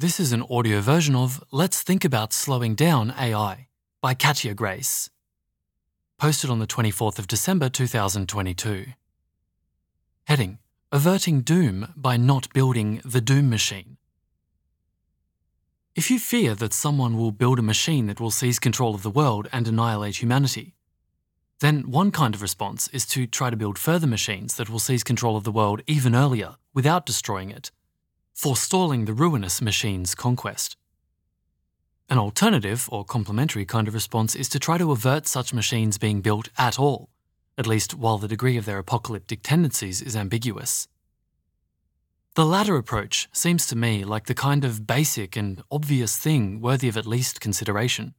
This is an audio version of Let's Think About Slowing Down AI by Katja Grace. Posted on the 24th of December 2022. Heading Averting Doom by Not Building the Doom Machine. If you fear that someone will build a machine that will seize control of the world and annihilate humanity, then one kind of response is to try to build further machines that will seize control of the world even earlier without destroying it forestalling the ruinous machine's conquest. An alternative or complementary kind of response is to try to avert such machines being built at all, at least while the degree of their apocalyptic tendencies is ambiguous. The latter approach seems to me like the kind of basic and obvious thing worthy of at least consideration,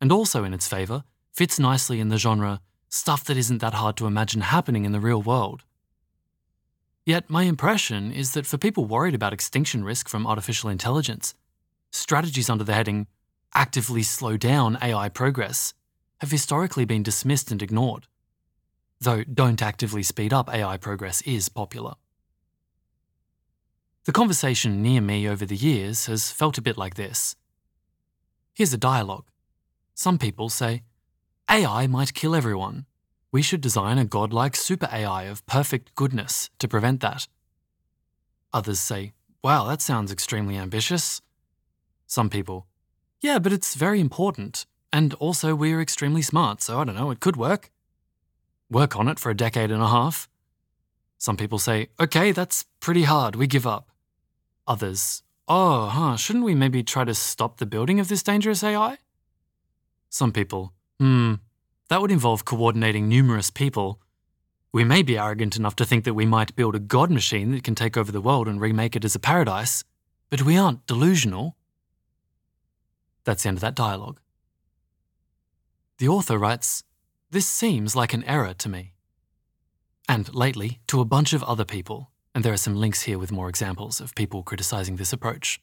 and also in its favour fits nicely in the genre stuff that isn't that hard to imagine happening in the real world. Yet my impression is that for people worried about extinction risk from artificial intelligence, strategies under the heading actively slow down AI progress have historically been dismissed and ignored, though don't actively speed up AI progress is popular. The conversation near me over the years has felt a bit like this. Here's a dialogue. Some people say, AI might kill everyone, we should design a godlike super AI of perfect goodness to prevent that. Others say, wow, that sounds extremely ambitious. Some people, yeah, but it's very important. And also, we're extremely smart, so I don't know, it could work. Work on it for a decade and a half. Some people say, okay, that's pretty hard, we give up. Others, oh, huh, shouldn't we maybe try to stop the building of this dangerous AI? Some people, hmm, that would involve coordinating numerous people. We may be arrogant enough to think that we might build a god machine that can take over the world and remake it as a paradise, but we aren't delusional. That's the end of that dialogue. The author writes This seems like an error to me. And lately, to a bunch of other people, and there are some links here with more examples of people criticising this approach.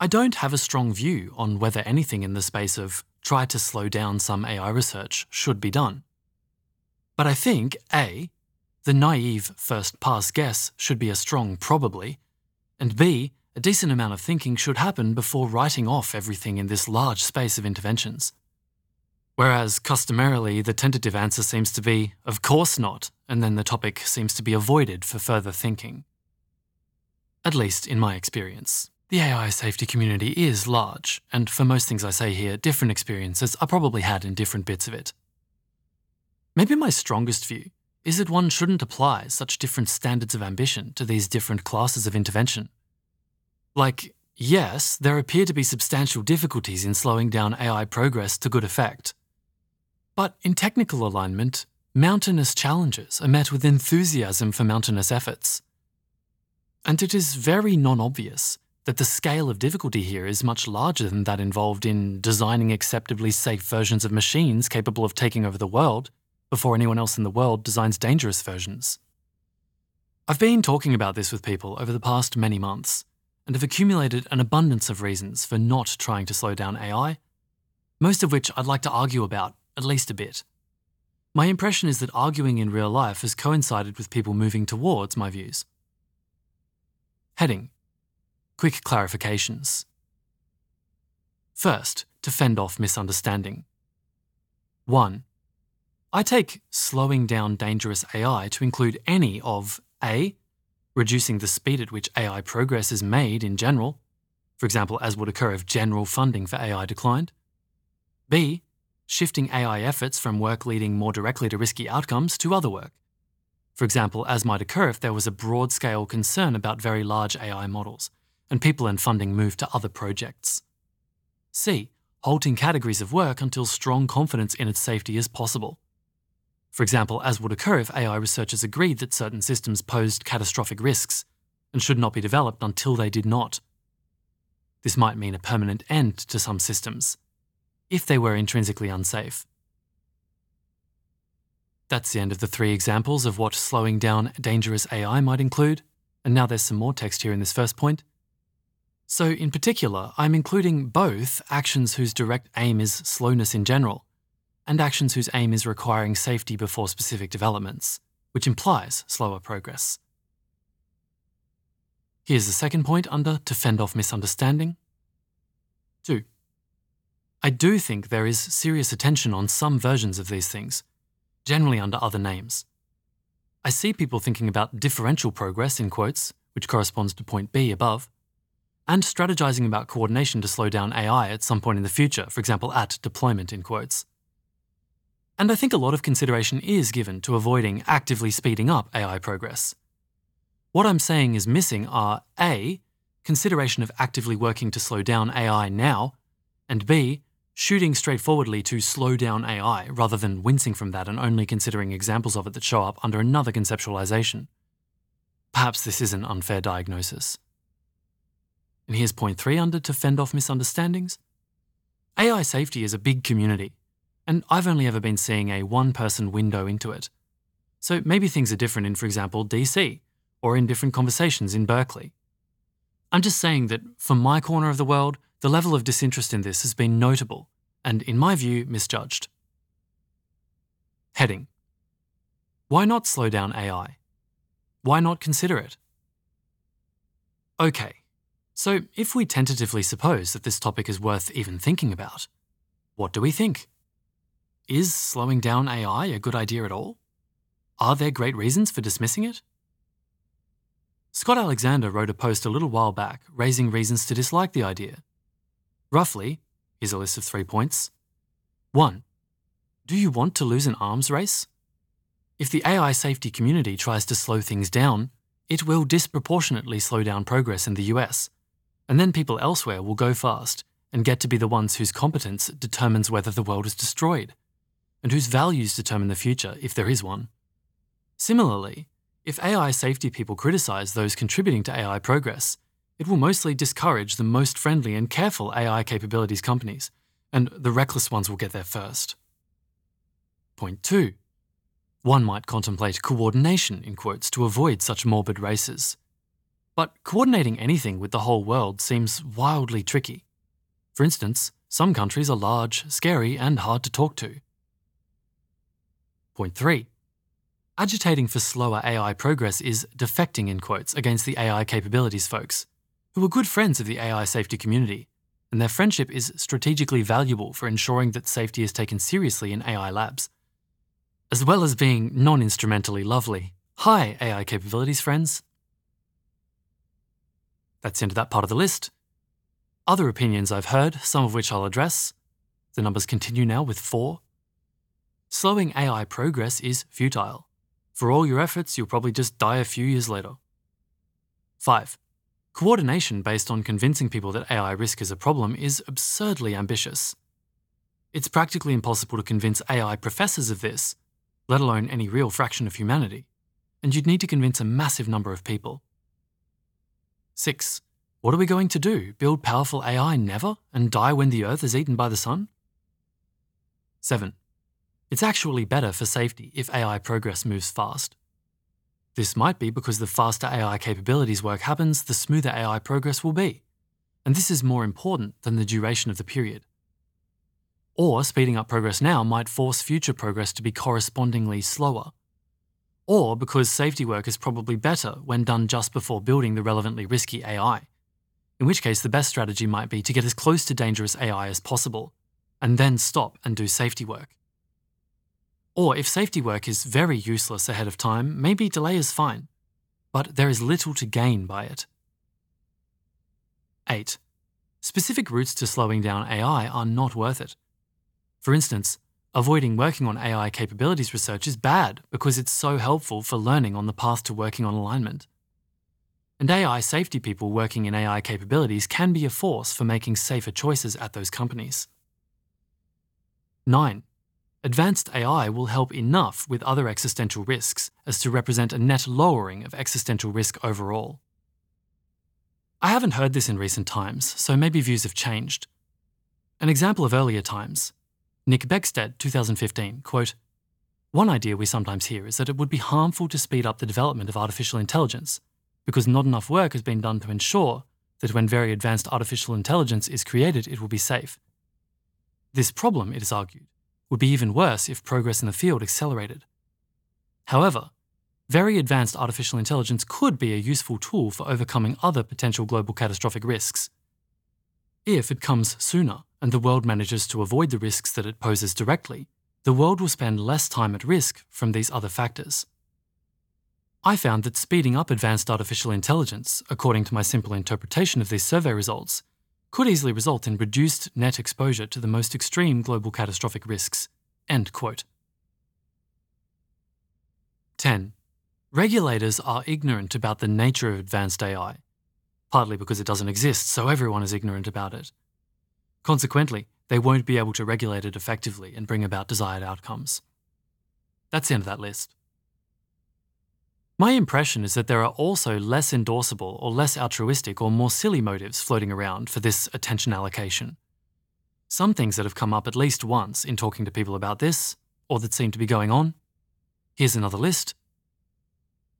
I don't have a strong view on whether anything in the space of try to slow down some AI research should be done. But I think A, the naive first pass guess should be a strong probably, and B, a decent amount of thinking should happen before writing off everything in this large space of interventions. Whereas customarily the tentative answer seems to be, of course not, and then the topic seems to be avoided for further thinking. At least in my experience. The AI safety community is large, and for most things I say here, different experiences are probably had in different bits of it. Maybe my strongest view is that one shouldn't apply such different standards of ambition to these different classes of intervention. Like, yes, there appear to be substantial difficulties in slowing down AI progress to good effect. But in technical alignment, mountainous challenges are met with enthusiasm for mountainous efforts. And it is very non obvious that the scale of difficulty here is much larger than that involved in designing acceptably safe versions of machines capable of taking over the world before anyone else in the world designs dangerous versions. I've been talking about this with people over the past many months and have accumulated an abundance of reasons for not trying to slow down AI, most of which I'd like to argue about, at least a bit. My impression is that arguing in real life has coincided with people moving towards my views. Heading Quick clarifications. First, to fend off misunderstanding. 1. I take slowing down dangerous AI to include any of A. Reducing the speed at which AI progress is made in general, for example, as would occur if general funding for AI declined. B. Shifting AI efforts from work leading more directly to risky outcomes to other work. For example, as might occur if there was a broad scale concern about very large AI models and people and funding move to other projects. C. Halting categories of work until strong confidence in its safety is possible. For example, as would occur if AI researchers agreed that certain systems posed catastrophic risks and should not be developed until they did not. This might mean a permanent end to some systems, if they were intrinsically unsafe. That's the end of the three examples of what slowing down dangerous AI might include, and now there's some more text here in this first point. So, in particular, I'm including both actions whose direct aim is slowness in general, and actions whose aim is requiring safety before specific developments, which implies slower progress. Here's the second point under to fend off misunderstanding. 2. I do think there is serious attention on some versions of these things, generally under other names. I see people thinking about differential progress, in quotes, which corresponds to point B above, and strategizing about coordination to slow down AI at some point in the future, for example, at deployment, in quotes. And I think a lot of consideration is given to avoiding actively speeding up AI progress. What I'm saying is missing are A, consideration of actively working to slow down AI now, and B, shooting straightforwardly to slow down AI rather than wincing from that and only considering examples of it that show up under another conceptualization. Perhaps this is an unfair diagnosis. And here's point three under to fend off misunderstandings. AI safety is a big community, and I've only ever been seeing a one person window into it. So maybe things are different in, for example, DC, or in different conversations in Berkeley. I'm just saying that from my corner of the world, the level of disinterest in this has been notable and, in my view, misjudged. Heading Why not slow down AI? Why not consider it? Okay, so if we tentatively suppose that this topic is worth even thinking about, what do we think? Is slowing down AI a good idea at all? Are there great reasons for dismissing it? Scott Alexander wrote a post a little while back raising reasons to dislike the idea. Roughly, here's a list of three points. 1. Do you want to lose an arms race? If the AI safety community tries to slow things down, it will disproportionately slow down progress in the US, and then people elsewhere will go fast and get to be the ones whose competence determines whether the world is destroyed, and whose values determine the future, if there is one. Similarly, if AI safety people criticize those contributing to AI progress, it will mostly discourage the most friendly and careful AI capabilities companies, and the reckless ones will get there first. Point 2. One might contemplate coordination, in quotes, to avoid such morbid races. But coordinating anything with the whole world seems wildly tricky. For instance, some countries are large, scary, and hard to talk to. Point 3. Agitating for slower AI progress is defecting, in quotes, against the AI capabilities folks who are good friends of the AI safety community, and their friendship is strategically valuable for ensuring that safety is taken seriously in AI labs. As well as being non instrumentally lovely. Hi, AI capabilities friends. That's into that part of the list. Other opinions I've heard, some of which I'll address. The numbers continue now with four. Slowing AI progress is futile. For all your efforts, you'll probably just die a few years later. 5. Coordination based on convincing people that AI risk is a problem is absurdly ambitious. It's practically impossible to convince AI professors of this, let alone any real fraction of humanity, and you'd need to convince a massive number of people. 6. What are we going to do? Build powerful AI never and die when the Earth is eaten by the sun? 7. It's actually better for safety if AI progress moves fast. This might be because the faster AI capabilities work happens, the smoother AI progress will be. And this is more important than the duration of the period. Or speeding up progress now might force future progress to be correspondingly slower. Or because safety work is probably better when done just before building the relevantly risky AI, in which case the best strategy might be to get as close to dangerous AI as possible, and then stop and do safety work. Or if safety work is very useless ahead of time, maybe delay is fine, but there is little to gain by it. 8. Specific routes to slowing down AI are not worth it. For instance, avoiding working on AI capabilities research is bad because it's so helpful for learning on the path to working on alignment. And AI safety people working in AI capabilities can be a force for making safer choices at those companies. 9 advanced AI will help enough with other existential risks as to represent a net lowering of existential risk overall. I haven't heard this in recent times, so maybe views have changed. An example of earlier times Nick Beckstead, 2015, quote, One idea we sometimes hear is that it would be harmful to speed up the development of artificial intelligence because not enough work has been done to ensure that when very advanced artificial intelligence is created, it will be safe. This problem, it is argued, would be even worse if progress in the field accelerated. However, very advanced artificial intelligence could be a useful tool for overcoming other potential global catastrophic risks. If it comes sooner and the world manages to avoid the risks that it poses directly, the world will spend less time at risk from these other factors. I found that speeding up advanced artificial intelligence, according to my simple interpretation of these survey results, could easily result in reduced net exposure to the most extreme global catastrophic risks. End quote. 10. Regulators are ignorant about the nature of advanced AI, partly because it doesn't exist, so everyone is ignorant about it. Consequently, they won't be able to regulate it effectively and bring about desired outcomes. That's the end of that list. My impression is that there are also less endorsable or less altruistic or more silly motives floating around for this attention allocation. Some things that have come up at least once in talking to people about this, or that seem to be going on. Here's another list.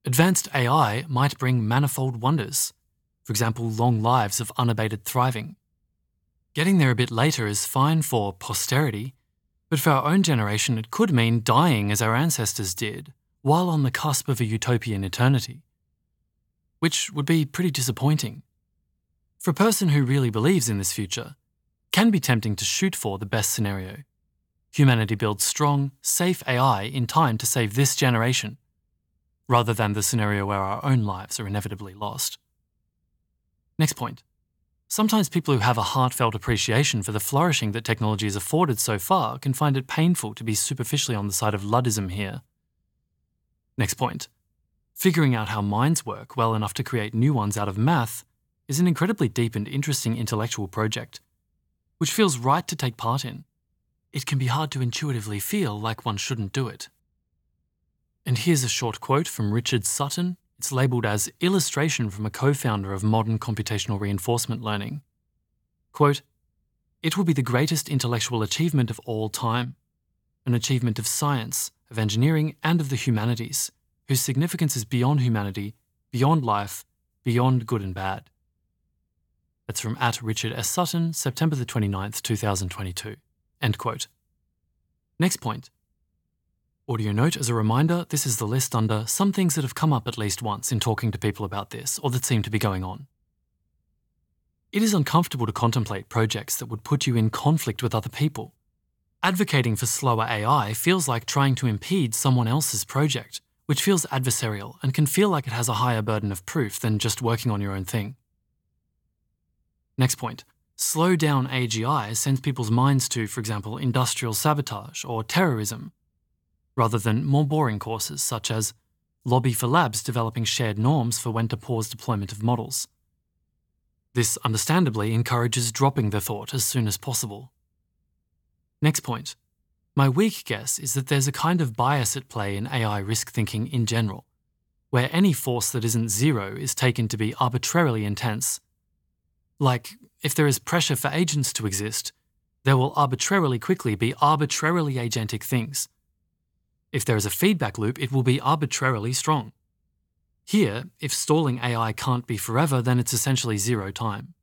Advanced AI might bring manifold wonders, for example, long lives of unabated thriving. Getting there a bit later is fine for posterity, but for our own generation, it could mean dying as our ancestors did while on the cusp of a utopian eternity, which would be pretty disappointing. For a person who really believes in this future, can be tempting to shoot for the best scenario. Humanity builds strong, safe AI in time to save this generation, rather than the scenario where our own lives are inevitably lost. Next point. Sometimes people who have a heartfelt appreciation for the flourishing that technology has afforded so far can find it painful to be superficially on the side of Luddism here. Next point. Figuring out how minds work well enough to create new ones out of math is an incredibly deep and interesting intellectual project, which feels right to take part in. It can be hard to intuitively feel like one shouldn't do it. And here's a short quote from Richard Sutton. It's labelled as Illustration from a co founder of modern computational reinforcement learning. Quote, It will be the greatest intellectual achievement of all time, an achievement of science of engineering, and of the humanities, whose significance is beyond humanity, beyond life, beyond good and bad. That's from at Richard S. Sutton, September the 29th, 2022. End quote. Next point. Audio note as a reminder this is the list under some things that have come up at least once in talking to people about this or that seem to be going on. It is uncomfortable to contemplate projects that would put you in conflict with other people. Advocating for slower AI feels like trying to impede someone else's project, which feels adversarial and can feel like it has a higher burden of proof than just working on your own thing. Next point. Slow down AGI sends people's minds to, for example, industrial sabotage or terrorism, rather than more boring courses such as lobby for labs developing shared norms for when to pause deployment of models. This understandably encourages dropping the thought as soon as possible. Next point. My weak guess is that there's a kind of bias at play in AI risk thinking in general, where any force that isn't zero is taken to be arbitrarily intense. Like, if there is pressure for agents to exist, there will arbitrarily quickly be arbitrarily agentic things. If there is a feedback loop, it will be arbitrarily strong. Here, if stalling AI can't be forever, then it's essentially zero time.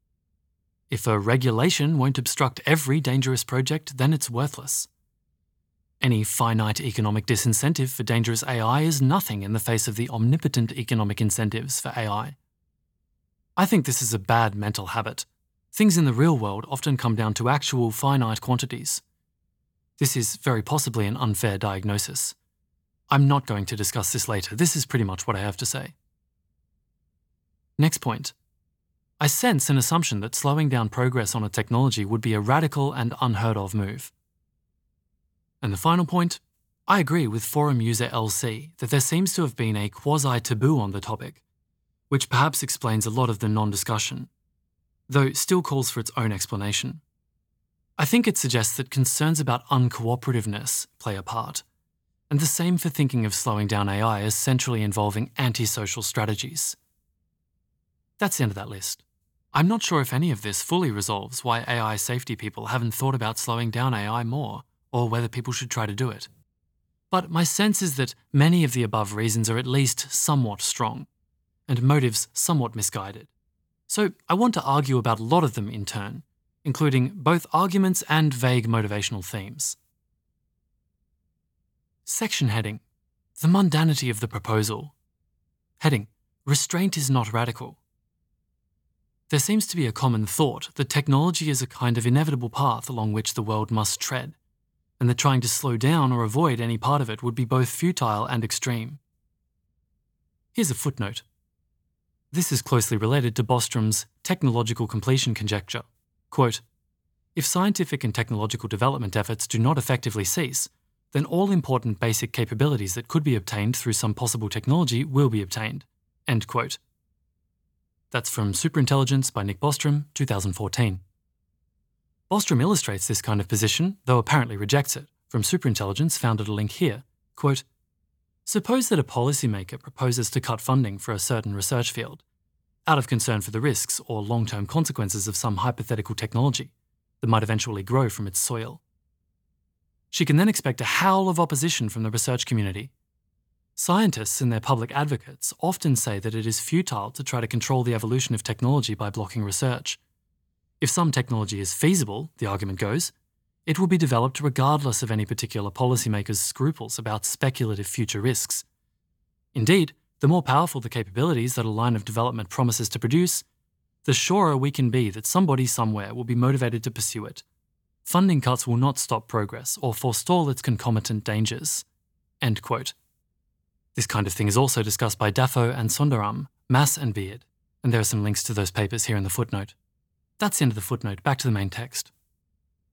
If a regulation won't obstruct every dangerous project, then it's worthless. Any finite economic disincentive for dangerous AI is nothing in the face of the omnipotent economic incentives for AI. I think this is a bad mental habit. Things in the real world often come down to actual finite quantities. This is very possibly an unfair diagnosis. I'm not going to discuss this later. This is pretty much what I have to say. Next point I sense an assumption that slowing down progress on a technology would be a radical and unheard of move. And the final point I agree with forum user LC that there seems to have been a quasi taboo on the topic, which perhaps explains a lot of the non discussion, though still calls for its own explanation. I think it suggests that concerns about uncooperativeness play a part, and the same for thinking of slowing down AI as centrally involving antisocial strategies. That's the end of that list. I'm not sure if any of this fully resolves why AI safety people haven't thought about slowing down AI more, or whether people should try to do it. But my sense is that many of the above reasons are at least somewhat strong, and motives somewhat misguided. So I want to argue about a lot of them in turn, including both arguments and vague motivational themes. Section heading The mundanity of the proposal Heading Restraint is not radical. There seems to be a common thought that technology is a kind of inevitable path along which the world must tread, and that trying to slow down or avoid any part of it would be both futile and extreme. Here's a footnote. This is closely related to Bostrom's technological completion conjecture. Quote, if scientific and technological development efforts do not effectively cease, then all important basic capabilities that could be obtained through some possible technology will be obtained. End quote. That's from Superintelligence by Nick Bostrom, 2014. Bostrom illustrates this kind of position, though apparently rejects it. From Superintelligence, found at a link here. Quote, Suppose that a policymaker proposes to cut funding for a certain research field, out of concern for the risks or long term consequences of some hypothetical technology that might eventually grow from its soil. She can then expect a howl of opposition from the research community. Scientists and their public advocates often say that it is futile to try to control the evolution of technology by blocking research. If some technology is feasible, the argument goes, it will be developed regardless of any particular policymaker's scruples about speculative future risks. Indeed, the more powerful the capabilities that a line of development promises to produce, the surer we can be that somebody somewhere will be motivated to pursue it. Funding cuts will not stop progress or forestall its concomitant dangers. End quote. This kind of thing is also discussed by Dafoe and Sundaram, Maas and Beard, and there are some links to those papers here in the footnote. That's the end of the footnote, back to the main text.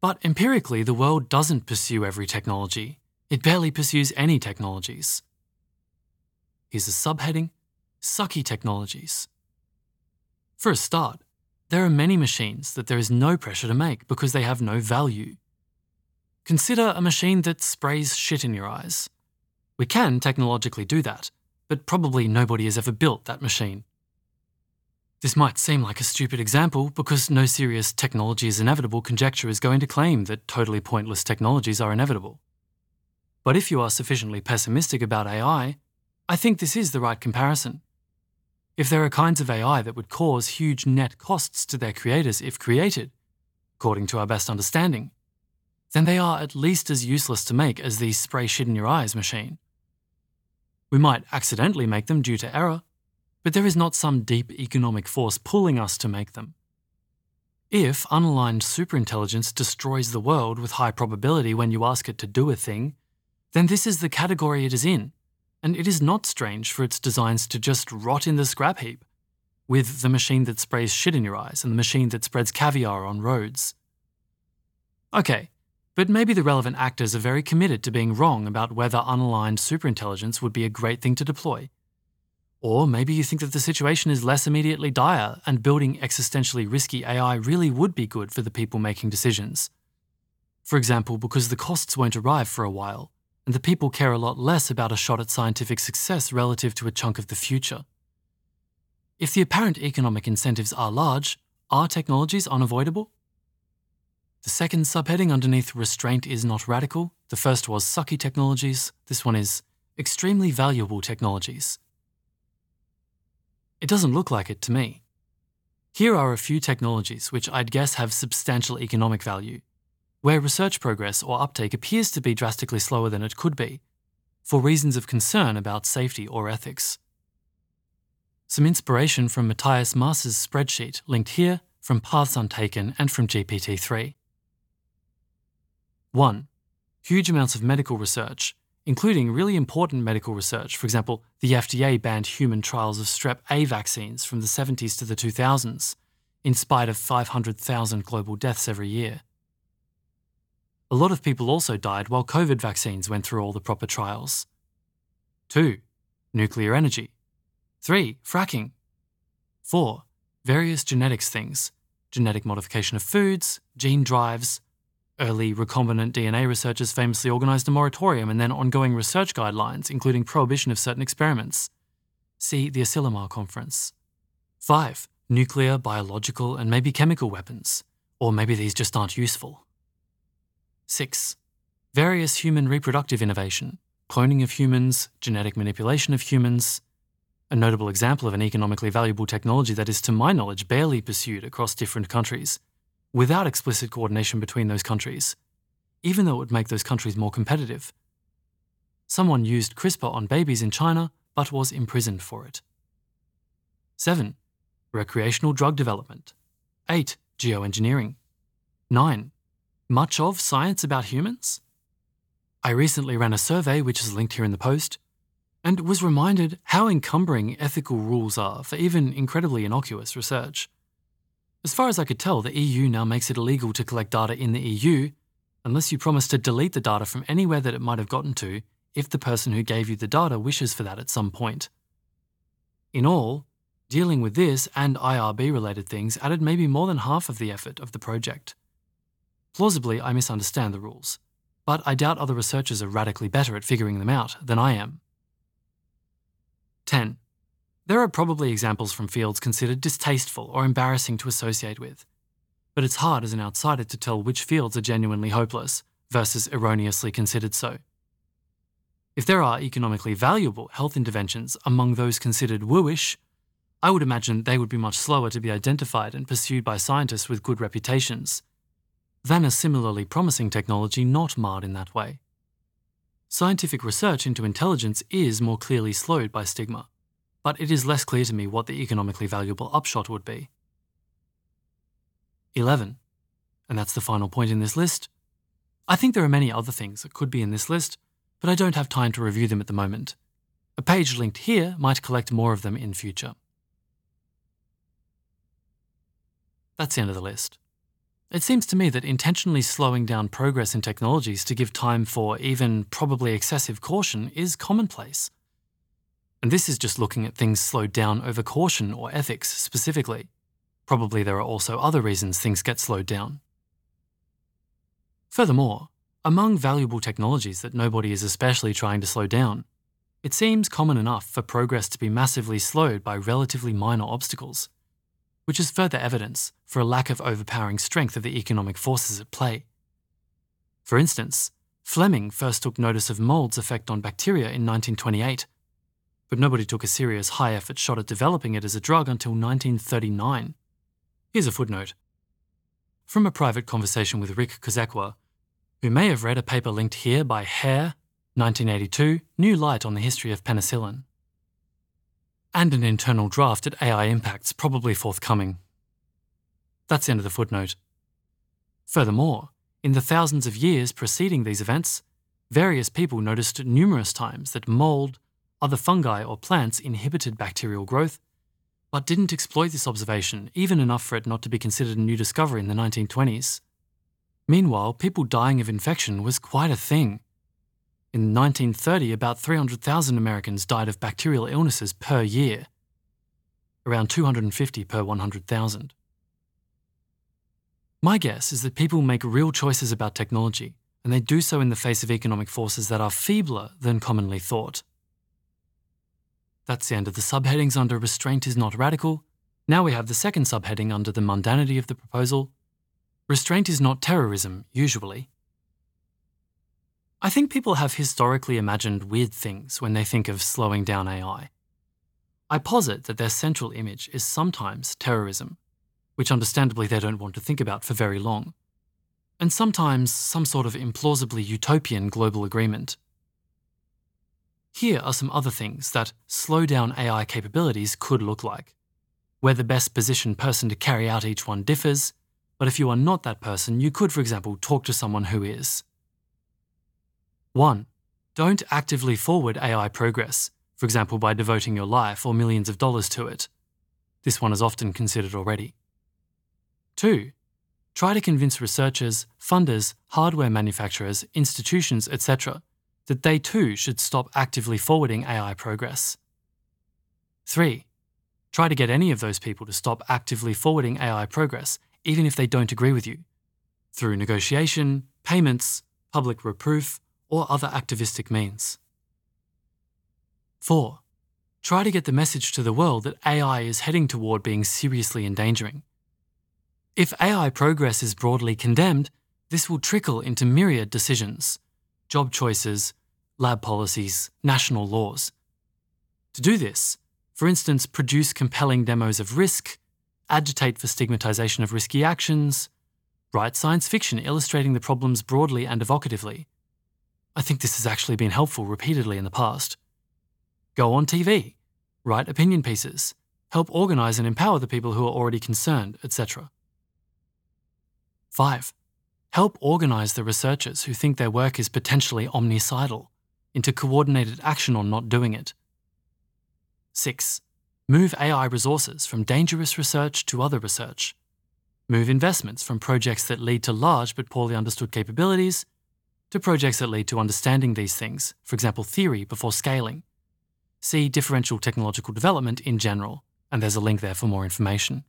But empirically, the world doesn't pursue every technology. It barely pursues any technologies. Here's a subheading Sucky Technologies. For a start, there are many machines that there is no pressure to make because they have no value. Consider a machine that sprays shit in your eyes. We can technologically do that, but probably nobody has ever built that machine. This might seem like a stupid example because no serious technology is inevitable conjecture is going to claim that totally pointless technologies are inevitable. But if you are sufficiently pessimistic about AI, I think this is the right comparison. If there are kinds of AI that would cause huge net costs to their creators if created, according to our best understanding, then they are at least as useless to make as the spray shit in your eyes machine. We might accidentally make them due to error, but there is not some deep economic force pulling us to make them. If unaligned superintelligence destroys the world with high probability when you ask it to do a thing, then this is the category it is in and it is not strange for its designs to just rot in the scrap heap, with the machine that sprays shit in your eyes and the machine that spreads caviar on roads. Okay, but maybe the relevant actors are very committed to being wrong about whether unaligned superintelligence would be a great thing to deploy. Or maybe you think that the situation is less immediately dire and building existentially risky AI really would be good for the people making decisions. For example, because the costs won't arrive for a while, and the people care a lot less about a shot at scientific success relative to a chunk of the future. If the apparent economic incentives are large, are technologies unavoidable? The second subheading underneath restraint is not radical. The first was sucky technologies. This one is extremely valuable technologies. It doesn't look like it to me. Here are a few technologies which I'd guess have substantial economic value where research progress or uptake appears to be drastically slower than it could be, for reasons of concern about safety or ethics. Some inspiration from Matthias Maas's spreadsheet linked here from Paths Untaken and from GPT 3. 1. Huge amounts of medical research, including really important medical research. For example, the FDA banned human trials of strep A vaccines from the 70s to the 2000s, in spite of 500,000 global deaths every year. A lot of people also died while COVID vaccines went through all the proper trials. 2. Nuclear energy. 3. Fracking. 4. Various genetics things genetic modification of foods, gene drives. Early recombinant DNA researchers famously organised a moratorium and then ongoing research guidelines, including prohibition of certain experiments. See the Asilomar Conference. 5. Nuclear, biological, and maybe chemical weapons. Or maybe these just aren't useful. 6. Various human reproductive innovation, cloning of humans, genetic manipulation of humans. A notable example of an economically valuable technology that is, to my knowledge, barely pursued across different countries, without explicit coordination between those countries, even though it would make those countries more competitive. Someone used CRISPR on babies in China, but was imprisoned for it. 7. Recreational drug development. 8. Geoengineering. 9. Much of science about humans? I recently ran a survey, which is linked here in the post, and was reminded how encumbering ethical rules are for even incredibly innocuous research. As far as I could tell, the EU now makes it illegal to collect data in the EU unless you promise to delete the data from anywhere that it might have gotten to if the person who gave you the data wishes for that at some point. In all, dealing with this and IRB related things added maybe more than half of the effort of the project. Plausibly, I misunderstand the rules, but I doubt other researchers are radically better at figuring them out than I am. 10. There are probably examples from fields considered distasteful or embarrassing to associate with, but it's hard as an outsider to tell which fields are genuinely hopeless versus erroneously considered so. If there are economically valuable health interventions among those considered wooish, I would imagine they would be much slower to be identified and pursued by scientists with good reputations than a similarly promising technology not marred in that way. Scientific research into intelligence is more clearly slowed by stigma, but it is less clear to me what the economically valuable upshot would be. 11. And that's the final point in this list. I think there are many other things that could be in this list, but I don't have time to review them at the moment. A page linked here might collect more of them in future. That's the end of the list. It seems to me that intentionally slowing down progress in technologies to give time for even probably excessive caution is commonplace. And this is just looking at things slowed down over caution or ethics specifically. Probably there are also other reasons things get slowed down. Furthermore, among valuable technologies that nobody is especially trying to slow down, it seems common enough for progress to be massively slowed by relatively minor obstacles which is further evidence for a lack of overpowering strength of the economic forces at play. For instance, Fleming first took notice of mold's effect on bacteria in 1928, but nobody took a serious high effort shot at developing it as a drug until 1939. Here's a footnote. From a private conversation with Rick Korzekwa, who may have read a paper linked here by Hare, 1982, New Light on the History of Penicillin and an internal draft at AI Impacts probably forthcoming. That's the end of the footnote. Furthermore, in the thousands of years preceding these events, various people noticed numerous times that mold, other fungi, or plants inhibited bacterial growth, but didn't exploit this observation even enough for it not to be considered a new discovery in the 1920s. Meanwhile, people dying of infection was quite a thing in 1930, about 300,000 Americans died of bacterial illnesses per year, around 250 per 100,000. My guess is that people make real choices about technology, and they do so in the face of economic forces that are feebler than commonly thought. That's the end of the subheadings under Restraint is not radical. Now we have the second subheading under the mundanity of the proposal. Restraint is not terrorism, usually. I think people have historically imagined weird things when they think of slowing down AI. I posit that their central image is sometimes terrorism, which understandably they don't want to think about for very long, and sometimes some sort of implausibly utopian global agreement. Here are some other things that slow down AI capabilities could look like. Where the best positioned person to carry out each one differs, but if you are not that person, you could, for example, talk to someone who is. 1. Don't actively forward AI progress, for example, by devoting your life or millions of dollars to it. This one is often considered already. 2. Try to convince researchers, funders, hardware manufacturers, institutions, etc., that they too should stop actively forwarding AI progress. 3. Try to get any of those people to stop actively forwarding AI progress, even if they don't agree with you, through negotiation, payments, public reproof, or other activistic means. 4. Try to get the message to the world that AI is heading toward being seriously endangering. If AI progress is broadly condemned, this will trickle into myriad decisions job choices, lab policies, national laws. To do this, for instance, produce compelling demos of risk, agitate for stigmatization of risky actions, write science fiction illustrating the problems broadly and evocatively, I think this has actually been helpful repeatedly in the past. Go on TV, write opinion pieces, help organise and empower the people who are already concerned, etc. 5. Help organise the researchers who think their work is potentially omnicidal into coordinated action on not doing it. 6. Move AI resources from dangerous research to other research. Move investments from projects that lead to large but poorly understood capabilities to projects that lead to understanding these things, for example, theory before scaling. See differential technological development in general, and there's a link there for more information.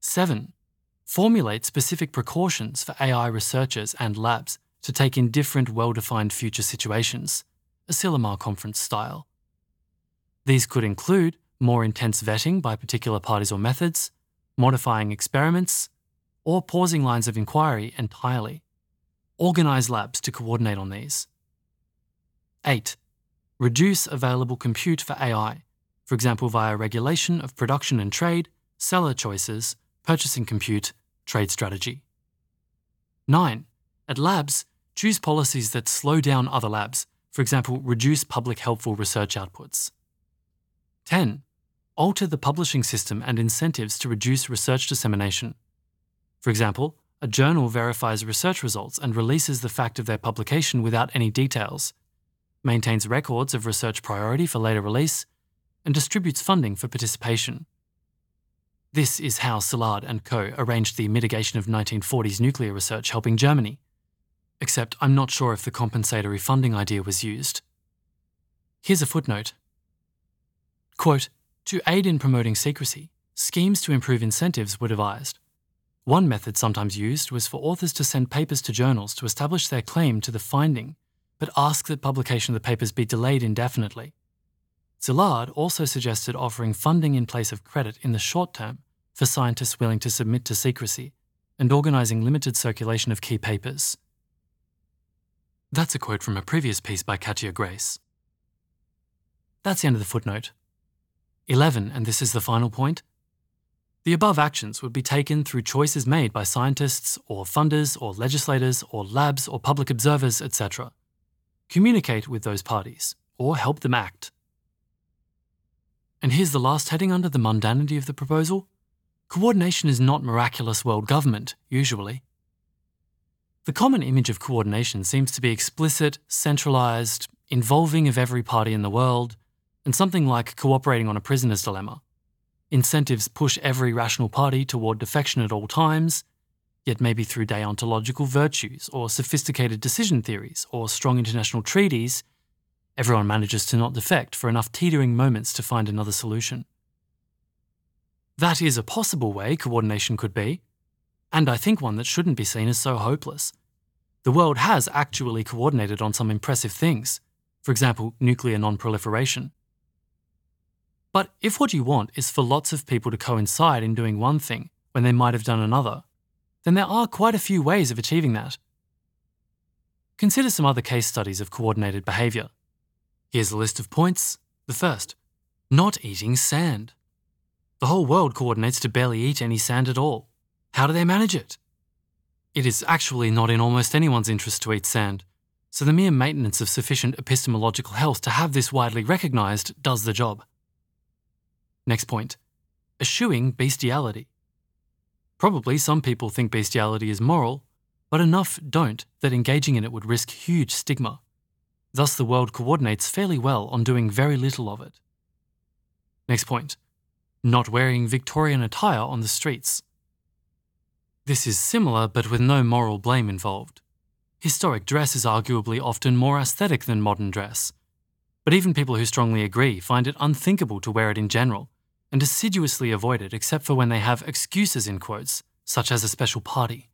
7. Formulate specific precautions for AI researchers and labs to take in different well defined future situations, a Asilomar conference style. These could include more intense vetting by particular parties or methods, modifying experiments, or pausing lines of inquiry entirely. Organise labs to coordinate on these. 8. Reduce available compute for AI, for example via regulation of production and trade, seller choices, purchasing compute, trade strategy. 9. At labs, choose policies that slow down other labs, for example, reduce public helpful research outputs. 10. Alter the publishing system and incentives to reduce research dissemination. For example, a journal verifies research results and releases the fact of their publication without any details, maintains records of research priority for later release, and distributes funding for participation. This is how Szilard and co. arranged the mitigation of 1940s nuclear research helping Germany. Except I'm not sure if the compensatory funding idea was used. Here's a footnote Quote, to aid in promoting secrecy, schemes to improve incentives were devised. One method sometimes used was for authors to send papers to journals to establish their claim to the finding, but ask that publication of the papers be delayed indefinitely. Szilard also suggested offering funding in place of credit in the short term for scientists willing to submit to secrecy and organising limited circulation of key papers. That's a quote from a previous piece by Katja Grace. That's the end of the footnote. 11, and this is the final point. The above actions would be taken through choices made by scientists, or funders, or legislators, or labs, or public observers, etc. Communicate with those parties, or help them act. And here's the last heading under the mundanity of the proposal coordination is not miraculous world government, usually. The common image of coordination seems to be explicit, centralised, involving of every party in the world, and something like cooperating on a prisoner's dilemma. Incentives push every rational party toward defection at all times, yet maybe through deontological virtues or sophisticated decision theories or strong international treaties, everyone manages to not defect for enough teetering moments to find another solution. That is a possible way coordination could be, and I think one that shouldn't be seen as so hopeless. The world has actually coordinated on some impressive things, for example, nuclear non proliferation. But if what you want is for lots of people to coincide in doing one thing when they might have done another, then there are quite a few ways of achieving that. Consider some other case studies of coordinated behaviour. Here's a list of points. The first not eating sand. The whole world coordinates to barely eat any sand at all. How do they manage it? It is actually not in almost anyone's interest to eat sand, so the mere maintenance of sufficient epistemological health to have this widely recognised does the job. Next point eschewing bestiality. Probably some people think bestiality is moral, but enough don't that engaging in it would risk huge stigma. Thus, the world coordinates fairly well on doing very little of it. Next point not wearing Victorian attire on the streets. This is similar, but with no moral blame involved. Historic dress is arguably often more aesthetic than modern dress. But even people who strongly agree find it unthinkable to wear it in general, and assiduously avoid it except for when they have excuses in quotes, such as a special party.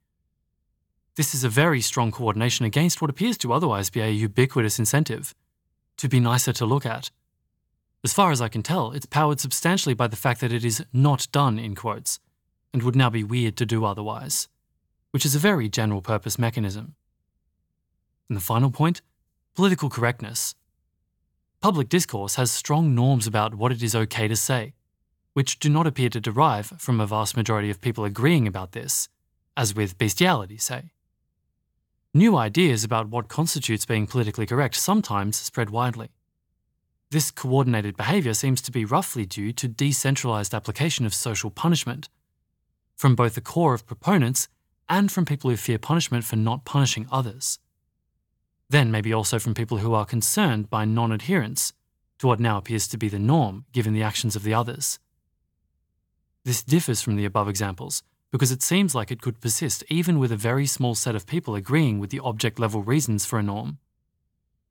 This is a very strong coordination against what appears to otherwise be a ubiquitous incentive to be nicer to look at. As far as I can tell, it's powered substantially by the fact that it is not done in quotes, and would now be weird to do otherwise, which is a very general purpose mechanism. And the final point political correctness. Public discourse has strong norms about what it is okay to say, which do not appear to derive from a vast majority of people agreeing about this, as with bestiality, say. New ideas about what constitutes being politically correct sometimes spread widely. This coordinated behaviour seems to be roughly due to decentralised application of social punishment, from both the core of proponents and from people who fear punishment for not punishing others. Then, maybe also from people who are concerned by non adherence to what now appears to be the norm given the actions of the others. This differs from the above examples because it seems like it could persist even with a very small set of people agreeing with the object level reasons for a norm.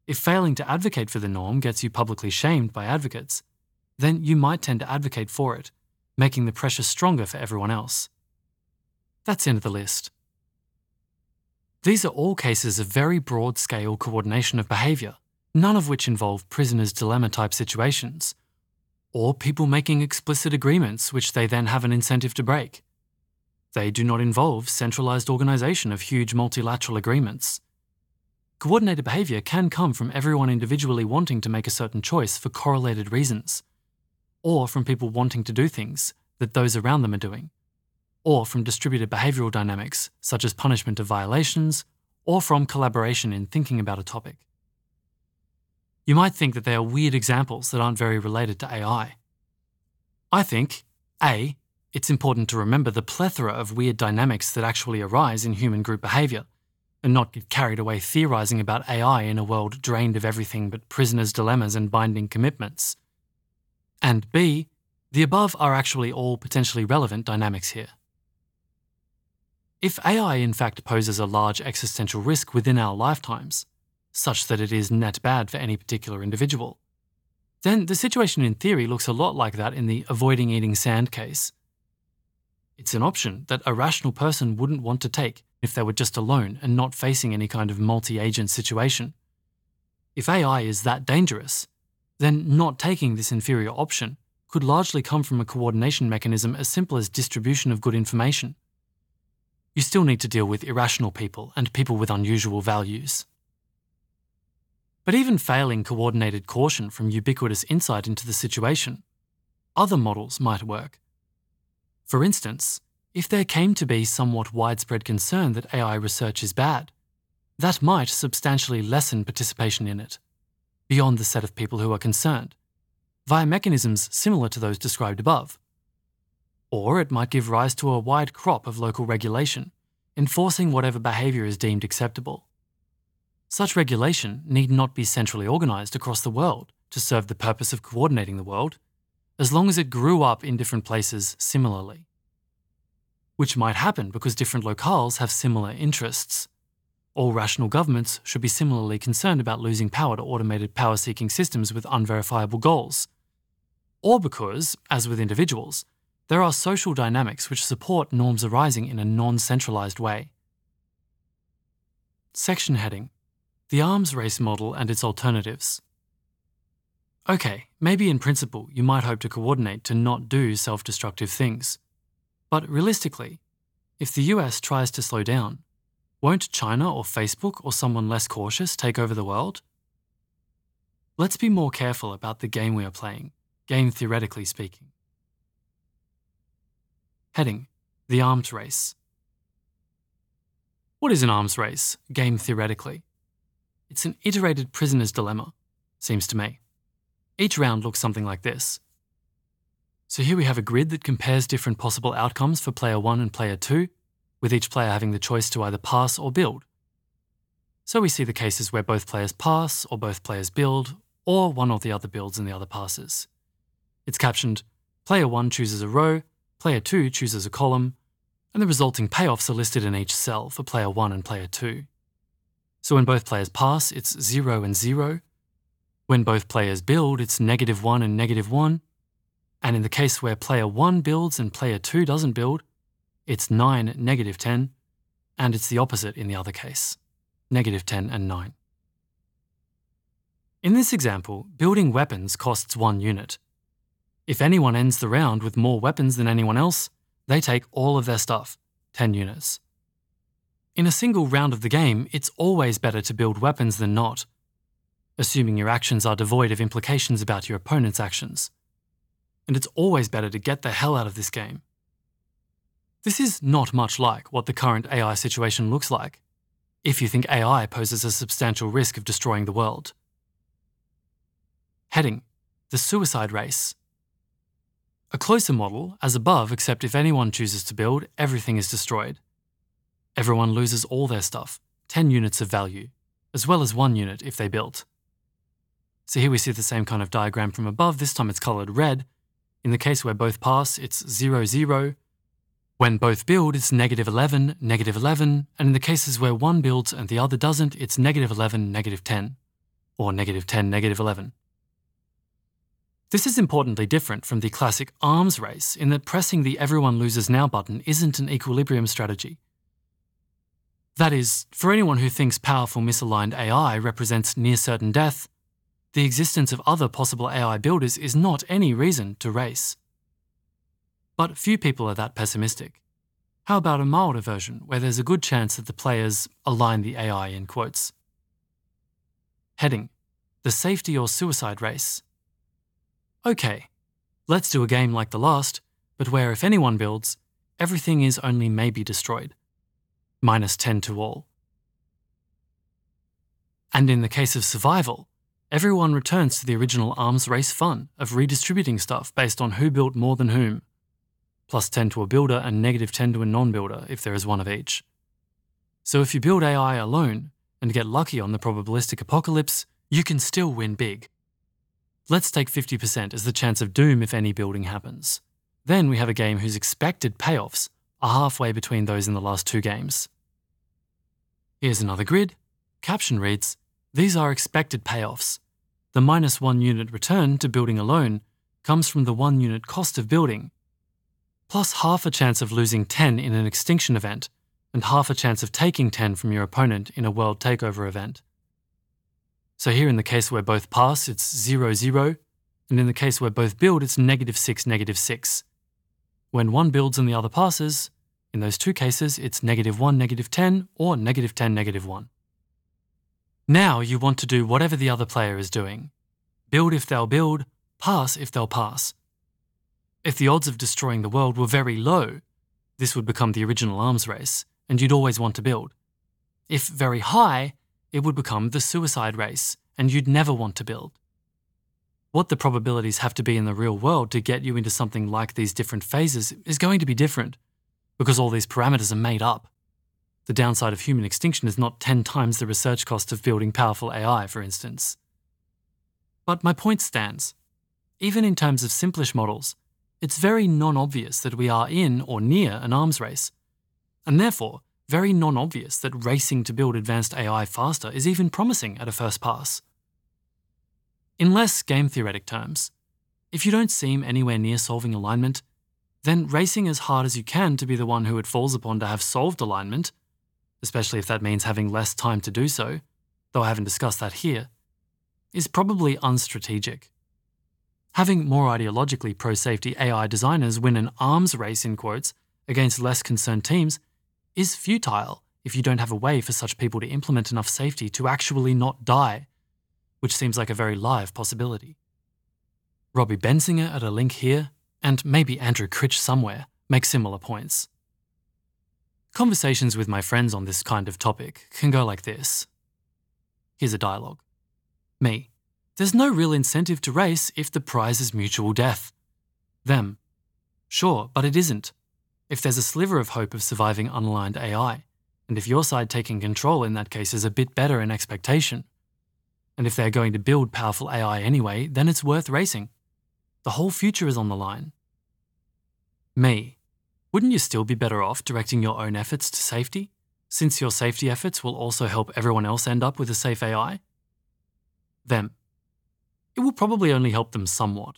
If failing to advocate for the norm gets you publicly shamed by advocates, then you might tend to advocate for it, making the pressure stronger for everyone else. That's end of the list. These are all cases of very broad scale coordination of behaviour, none of which involve prisoner's dilemma type situations, or people making explicit agreements which they then have an incentive to break. They do not involve centralised organisation of huge multilateral agreements. Coordinated behaviour can come from everyone individually wanting to make a certain choice for correlated reasons, or from people wanting to do things that those around them are doing, or from distributed behavioural dynamics such as punishment of violations, or from collaboration in thinking about a topic. You might think that they are weird examples that aren't very related to AI. I think A. It's important to remember the plethora of weird dynamics that actually arise in human group behaviour and not get carried away theorizing about AI in a world drained of everything but prisoners' dilemmas and binding commitments. And B, the above are actually all potentially relevant dynamics here. If AI in fact poses a large existential risk within our lifetimes, such that it is net bad for any particular individual, then the situation in theory looks a lot like that in the avoiding eating sand case. It's an option that a rational person wouldn't want to take if they were just alone and not facing any kind of multi agent situation. If AI is that dangerous, then not taking this inferior option could largely come from a coordination mechanism as simple as distribution of good information. You still need to deal with irrational people and people with unusual values. But even failing coordinated caution from ubiquitous insight into the situation, other models might work. For instance, if there came to be somewhat widespread concern that AI research is bad, that might substantially lessen participation in it, beyond the set of people who are concerned, via mechanisms similar to those described above. Or it might give rise to a wide crop of local regulation, enforcing whatever behaviour is deemed acceptable. Such regulation need not be centrally organised across the world to serve the purpose of coordinating the world, as long as it grew up in different places similarly which might happen because different locales have similar interests. All rational governments should be similarly concerned about losing power to automated power seeking systems with unverifiable goals. Or because, as with individuals, there are social dynamics which support norms arising in a non centralised way. Section heading The Arms Race Model and its Alternatives. Okay, maybe in principle you might hope to coordinate to not do self destructive things. But realistically, if the US tries to slow down, won't China or Facebook or someone less cautious take over the world? Let's be more careful about the game we are playing, game theoretically speaking. Heading The Arms Race. What is an arms race, game theoretically? It's an iterated prisoner's dilemma, seems to me. Each round looks something like this so here we have a grid that compares different possible outcomes for player 1 and player 2, with each player having the choice to either pass or build. So we see the cases where both players pass or both players build, or one or the other builds and the other passes. It's captioned Player 1 chooses a row, Player 2 chooses a column, and the resulting payoffs are listed in each cell for Player 1 and Player 2. So when both players pass, it's 0 and 0. When both players build, it's negative 1 and negative 1. And in the case where player 1 builds and player 2 doesn't build, it's 9, negative 10, and it's the opposite in the other case, negative 10 and 9. In this example, building weapons costs 1 unit. If anyone ends the round with more weapons than anyone else, they take all of their stuff, 10 units. In a single round of the game, it's always better to build weapons than not, assuming your actions are devoid of implications about your opponent's actions and it's always better to get the hell out of this game. This is not much like what the current AI situation looks like, if you think AI poses a substantial risk of destroying the world. Heading the suicide race. A closer model, as above, except if anyone chooses to build, everything is destroyed. Everyone loses all their stuff, 10 units of value, as well as 1 unit if they built. So here we see the same kind of diagram from above, this time it's coloured red. In the case where both pass, it's 0, 0. When both build, it's negative 11, negative 11, and in the cases where one builds and the other doesn't, it's negative 11, negative 10, or negative 10, negative 11. This is importantly different from the classic arms race in that pressing the everyone loses now button isn't an equilibrium strategy. That is, for anyone who thinks powerful misaligned AI represents near certain death, the existence of other possible AI builders is not any reason to race. But few people are that pessimistic. How about a milder version where there's a good chance that the players align the AI in quotes? Heading The Safety or Suicide Race. Okay, let's do a game like the last, but where if anyone builds, everything is only maybe destroyed. Minus 10 to all. And in the case of survival, everyone returns to the original arms race fun of redistributing stuff based on who built more than whom. Plus 10 to a builder and negative 10 to a non builder if there is one of each. So if you build AI alone and get lucky on the probabilistic apocalypse, you can still win big. Let's take 50% as the chance of doom if any building happens. Then we have a game whose expected payoffs are halfway between those in the last two games. Here's another grid. Caption reads These are expected payoffs. The minus one unit return to building alone comes from the one unit cost of building, plus half a chance of losing 10 in an extinction event, and half a chance of taking 10 from your opponent in a world takeover event. So here in the case where both pass, it's 0, 0, and in the case where both build, it's negative 6, negative 6. When one builds and the other passes, in those two cases, it's negative 1, negative 10, or negative 10, negative 1. Now you want to do whatever the other player is doing. Build if they'll build, pass if they'll pass. If the odds of destroying the world were very low, this would become the original arms race, and you'd always want to build. If very high, it would become the suicide race, and you'd never want to build. What the probabilities have to be in the real world to get you into something like these different phases is going to be different, because all these parameters are made up. The downside of human extinction is not 10 times the research cost of building powerful AI, for instance. But my point stands. Even in terms of simplish models, it's very non obvious that we are in or near an arms race. And therefore, very non obvious that racing to build advanced AI faster is even promising at a first pass. In less game theoretic terms, if you don't seem anywhere near solving alignment, then racing as hard as you can to be the one who it falls upon to have solved alignment, especially if that means having less time to do so, though I haven't discussed that here, is probably unstrategic. Having more ideologically pro safety AI designers win an arms race in quotes against less concerned teams is futile if you don't have a way for such people to implement enough safety to actually not die, which seems like a very live possibility. Robbie Bensinger at a link here, and maybe Andrew Critch somewhere, make similar points. Conversations with my friends on this kind of topic can go like this. Here's a dialogue. Me. There's no real incentive to race if the prize is mutual death. Them. Sure, but it isn't if there's a sliver of hope of surviving unaligned AI, and if your side taking control in that case is a bit better in expectation. And if they're going to build powerful AI anyway, then it's worth racing. The whole future is on the line. Me. Wouldn't you still be better off directing your own efforts to safety, since your safety efforts will also help everyone else end up with a safe AI? Them. It will probably only help them somewhat.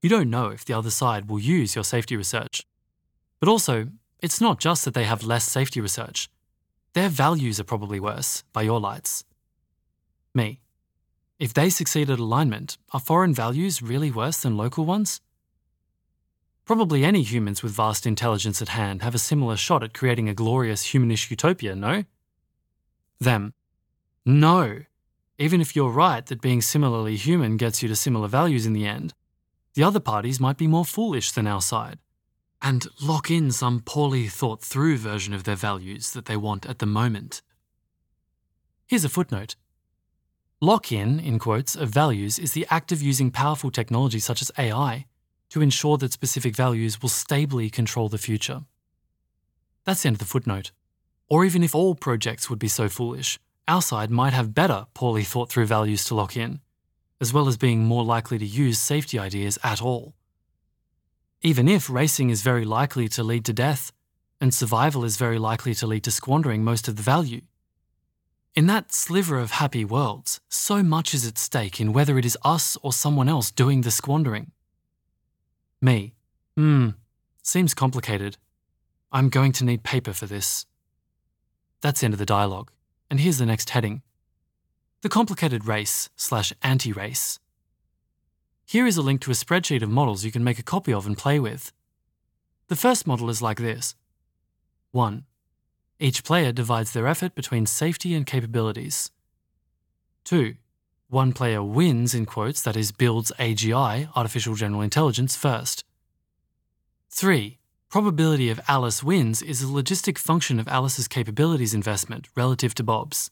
You don't know if the other side will use your safety research. But also, it's not just that they have less safety research. Their values are probably worse, by your lights. Me. If they succeed at alignment, are foreign values really worse than local ones? Probably any humans with vast intelligence at hand have a similar shot at creating a glorious humanish utopia, no? Them. No. Even if you're right that being similarly human gets you to similar values in the end, the other parties might be more foolish than our side and lock in some poorly thought through version of their values that they want at the moment. Here's a footnote. Lock in, in quotes, of values is the act of using powerful technology such as AI to ensure that specific values will stably control the future. That's the end of the footnote. Or even if all projects would be so foolish, our side might have better, poorly thought through values to lock in, as well as being more likely to use safety ideas at all. Even if racing is very likely to lead to death, and survival is very likely to lead to squandering most of the value, in that sliver of happy worlds, so much is at stake in whether it is us or someone else doing the squandering. Me. Hmm. Seems complicated. I'm going to need paper for this. That's the end of the dialogue. And here's the next heading The complicated race slash anti race. Here is a link to a spreadsheet of models you can make a copy of and play with. The first model is like this 1. Each player divides their effort between safety and capabilities. 2. One player wins, in quotes, that is, builds AGI, artificial general intelligence, first. 3. Probability of Alice wins is a logistic function of Alice's capabilities investment relative to Bob's.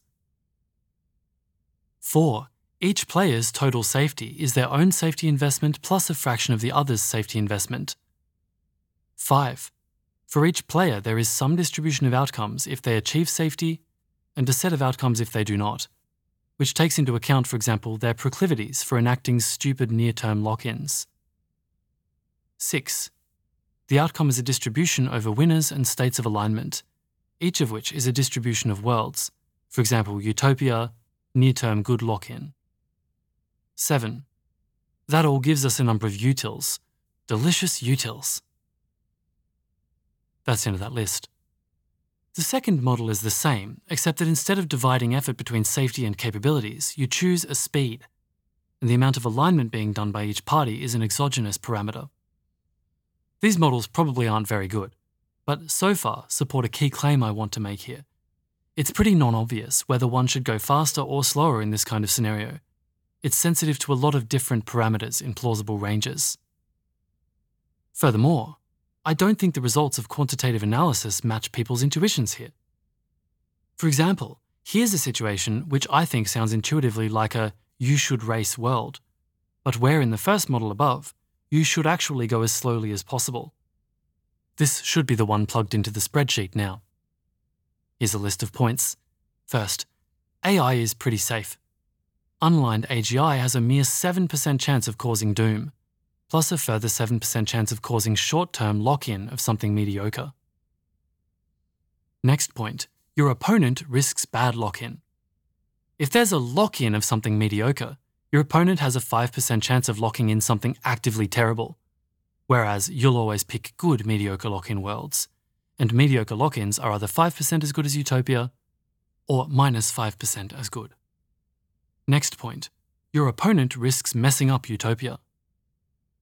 4. Each player's total safety is their own safety investment plus a fraction of the other's safety investment. 5. For each player, there is some distribution of outcomes if they achieve safety and a set of outcomes if they do not, which takes into account, for example, their proclivities for enacting stupid near term lock ins. 6. The outcome is a distribution over winners and states of alignment, each of which is a distribution of worlds, for example, utopia, near term good lock in. 7. That all gives us a number of utils, delicious utils. That's the end of that list. The second model is the same, except that instead of dividing effort between safety and capabilities, you choose a speed, and the amount of alignment being done by each party is an exogenous parameter. These models probably aren't very good, but so far support a key claim I want to make here. It's pretty non obvious whether one should go faster or slower in this kind of scenario. It's sensitive to a lot of different parameters in plausible ranges. Furthermore, I don't think the results of quantitative analysis match people's intuitions here. For example, here's a situation which I think sounds intuitively like a you should race world, but where in the first model above, you should actually go as slowly as possible. This should be the one plugged into the spreadsheet now. Here's a list of points. First, AI is pretty safe. Unaligned AGI has a mere 7% chance of causing doom plus a further 7% chance of causing short term lock in of something mediocre. Next point your opponent risks bad lock in. If there's a lock in of something mediocre, your opponent has a 5% chance of locking in something actively terrible, whereas you'll always pick good mediocre lock in worlds, and mediocre lock ins are either 5% as good as Utopia or minus 5% as good. Next point your opponent risks messing up Utopia.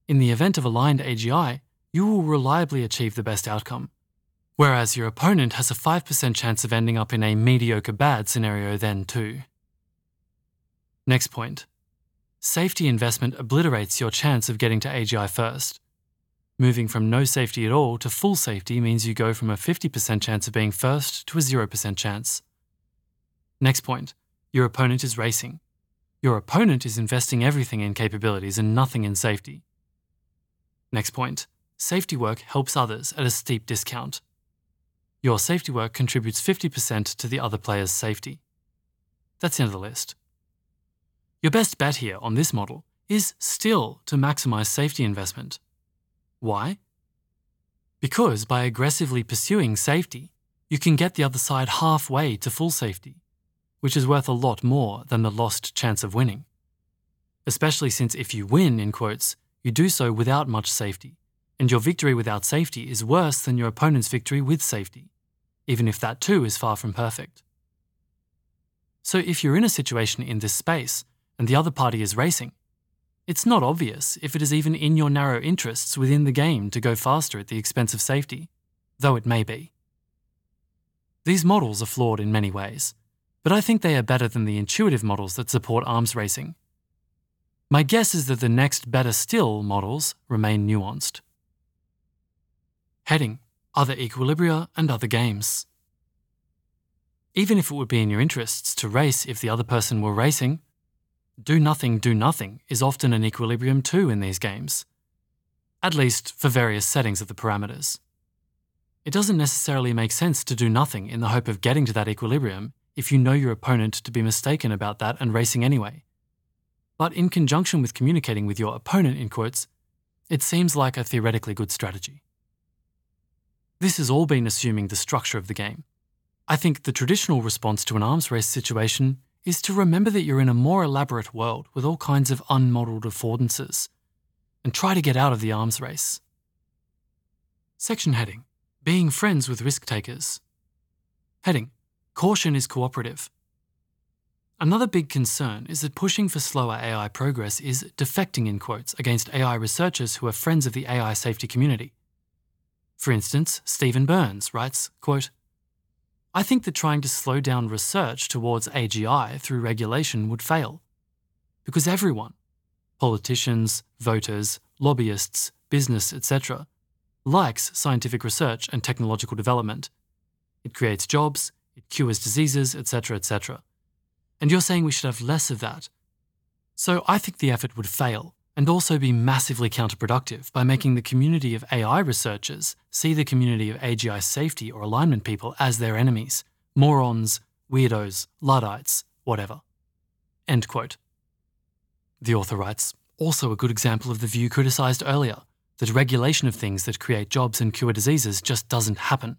In the event of aligned AGI, you will reliably achieve the best outcome, whereas your opponent has a 5% chance of ending up in a mediocre bad scenario then too. Next point. Safety investment obliterates your chance of getting to AGI first. Moving from no safety at all to full safety means you go from a 50% chance of being first to a 0% chance. Next point. Your opponent is racing. Your opponent is investing everything in capabilities and nothing in safety. Next point safety work helps others at a steep discount. Your safety work contributes 50% to the other player's safety. That's the end of the list. Your best bet here on this model is still to maximize safety investment. Why? Because by aggressively pursuing safety, you can get the other side halfway to full safety, which is worth a lot more than the lost chance of winning. Especially since if you win, in quotes, you do so without much safety, and your victory without safety is worse than your opponent's victory with safety, even if that too is far from perfect. So if you're in a situation in this space and the other party is racing, it's not obvious if it is even in your narrow interests within the game to go faster at the expense of safety, though it may be. These models are flawed in many ways, but I think they are better than the intuitive models that support arms racing my guess is that the next better still models remain nuanced. Heading Other Equilibria and Other Games. Even if it would be in your interests to race if the other person were racing, do nothing, do nothing is often an equilibrium too in these games. At least for various settings of the parameters. It doesn't necessarily make sense to do nothing in the hope of getting to that equilibrium if you know your opponent to be mistaken about that and racing anyway. But in conjunction with communicating with your opponent, in quotes, it seems like a theoretically good strategy. This has all been assuming the structure of the game. I think the traditional response to an arms race situation is to remember that you're in a more elaborate world with all kinds of unmodelled affordances, and try to get out of the arms race. Section heading Being friends with risk takers. Heading Caution is cooperative. Another big concern is that pushing for slower AI progress is defecting in quotes against AI researchers who are friends of the AI safety community. For instance, Steven Byrnes writes, quote, I think that trying to slow down research towards AGI through regulation would fail. Because everyone, politicians, voters, lobbyists, business, etc., likes scientific research and technological development. It creates jobs, it cures diseases, etc., etc. And you're saying we should have less of that. So I think the effort would fail and also be massively counterproductive by making the community of AI researchers see the community of AGI safety or alignment people as their enemies morons, weirdos, Luddites, whatever. End quote. The author writes also a good example of the view criticised earlier that regulation of things that create jobs and cure diseases just doesn't happen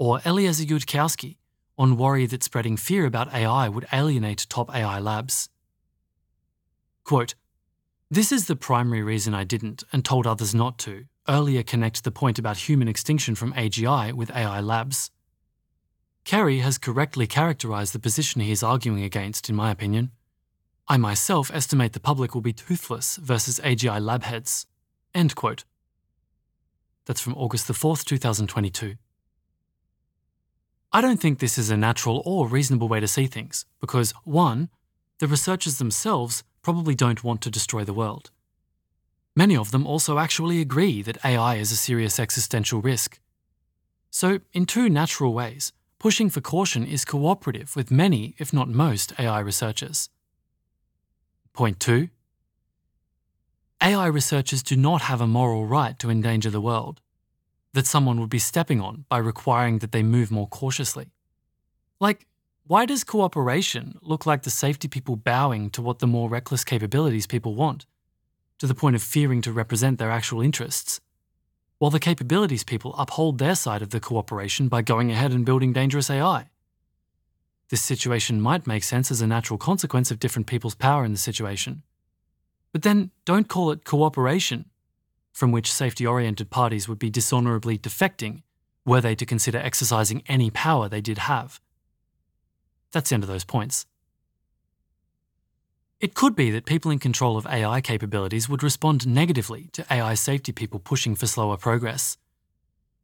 or Eliezer Yudkowsky on worry that spreading fear about AI would alienate top AI labs. Quote, this is the primary reason I didn't, and told others not to, earlier connect the point about human extinction from AGI with AI labs. Kerry has correctly characterised the position he is arguing against, in my opinion. I myself estimate the public will be toothless versus AGI lab heads. End quote. That's from August the 4th, 2022. I don't think this is a natural or reasonable way to see things, because, one, the researchers themselves probably don't want to destroy the world. Many of them also actually agree that AI is a serious existential risk. So, in two natural ways, pushing for caution is cooperative with many, if not most, AI researchers. Point two AI researchers do not have a moral right to endanger the world that someone would be stepping on by requiring that they move more cautiously. Like, why does cooperation look like the safety people bowing to what the more reckless capabilities people want, to the point of fearing to represent their actual interests? While the capabilities people uphold their side of the cooperation by going ahead and building dangerous AI. This situation might make sense as a natural consequence of different people's power in the situation. But then don't call it cooperation from which safety oriented parties would be dishonourably defecting were they to consider exercising any power they did have. That's the end of those points. It could be that people in control of AI capabilities would respond negatively to AI safety people pushing for slower progress.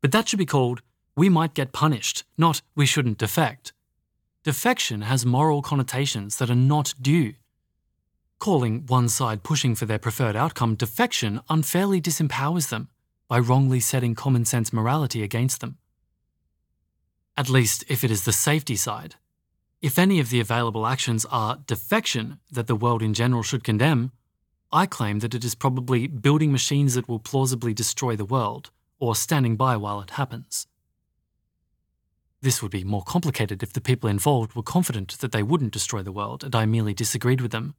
But that should be called, we might get punished, not we shouldn't defect. Defection has moral connotations that are not due Calling one side pushing for their preferred outcome defection unfairly disempowers them by wrongly setting common sense morality against them. At least if it is the safety side. If any of the available actions are defection that the world in general should condemn, I claim that it is probably building machines that will plausibly destroy the world, or standing by while it happens. This would be more complicated if the people involved were confident that they wouldn't destroy the world and I merely disagreed with them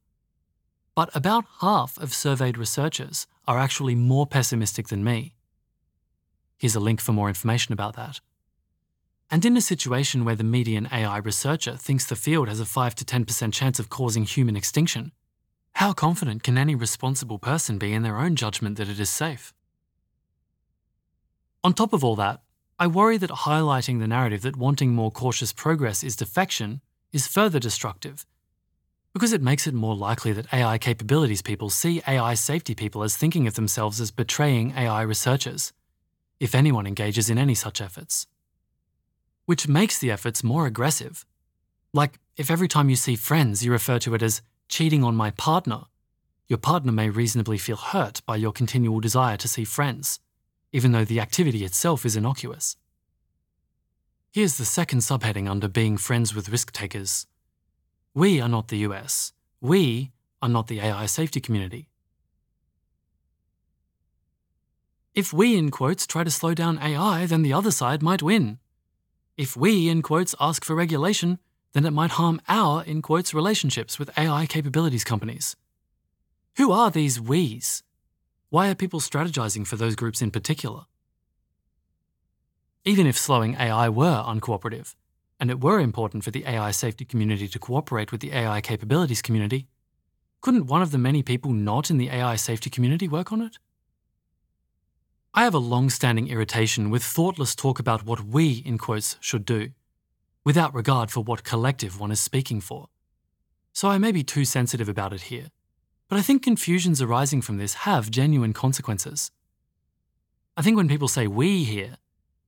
but about half of surveyed researchers are actually more pessimistic than me. Here's a link for more information about that. And in a situation where the median AI researcher thinks the field has a 5 to 10% chance of causing human extinction, how confident can any responsible person be in their own judgment that it is safe? On top of all that, I worry that highlighting the narrative that wanting more cautious progress is defection is further destructive because it makes it more likely that AI capabilities people see AI safety people as thinking of themselves as betraying AI researchers, if anyone engages in any such efforts. Which makes the efforts more aggressive. Like if every time you see friends you refer to it as cheating on my partner, your partner may reasonably feel hurt by your continual desire to see friends, even though the activity itself is innocuous. Here's the second subheading under being friends with risk takers we are not the US, we are not the AI safety community. If we, in quotes, try to slow down AI, then the other side might win. If we, in quotes, ask for regulation, then it might harm our, in quotes, relationships with AI capabilities companies. Who are these we's? Why are people strategizing for those groups in particular? Even if slowing AI were uncooperative, and it were important for the AI safety community to cooperate with the AI capabilities community, couldn't one of the many people not in the AI safety community work on it? I have a long standing irritation with thoughtless talk about what we, in quotes, should do, without regard for what collective one is speaking for. So I may be too sensitive about it here, but I think confusions arising from this have genuine consequences. I think when people say we here,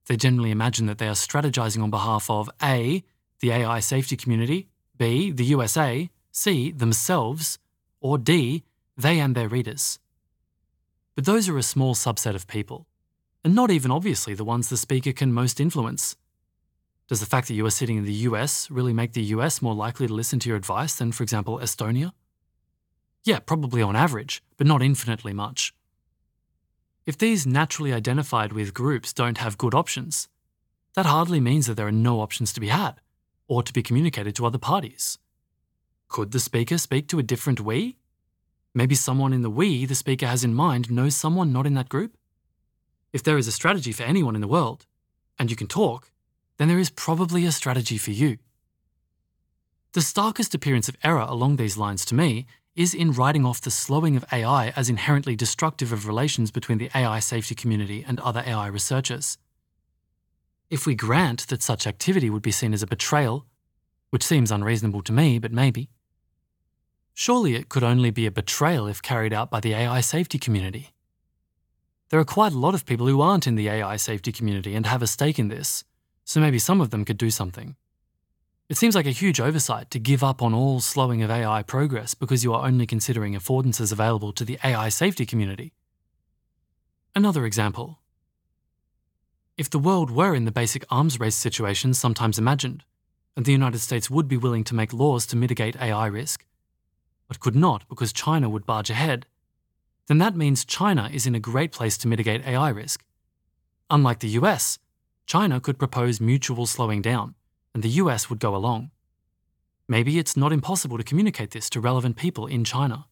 they generally imagine that they are strategizing on behalf of A, the AI safety community, B, the USA, C, themselves, or D, they and their readers. But those are a small subset of people, and not even obviously the ones the speaker can most influence. Does the fact that you are sitting in the US really make the US more likely to listen to your advice than, for example, Estonia? Yeah, probably on average, but not infinitely much. If these naturally identified with groups don't have good options, that hardly means that there are no options to be had or to be communicated to other parties. Could the speaker speak to a different we? Maybe someone in the we the speaker has in mind knows someone not in that group? If there is a strategy for anyone in the world, and you can talk, then there is probably a strategy for you. The starkest appearance of error along these lines to me is in writing off the slowing of AI as inherently destructive of relations between the AI safety community and other AI researchers. If we grant that such activity would be seen as a betrayal, which seems unreasonable to me, but maybe, Surely it could only be a betrayal if carried out by the AI safety community. There are quite a lot of people who aren't in the AI safety community and have a stake in this, so maybe some of them could do something. It seems like a huge oversight to give up on all slowing of AI progress because you are only considering affordances available to the AI safety community. Another example. If the world were in the basic arms race situation sometimes imagined, and the United States would be willing to make laws to mitigate AI risk, but could not because China would barge ahead, then that means China is in a great place to mitigate AI risk. Unlike the US, China could propose mutual slowing down, and the US would go along. Maybe it's not impossible to communicate this to relevant people in China.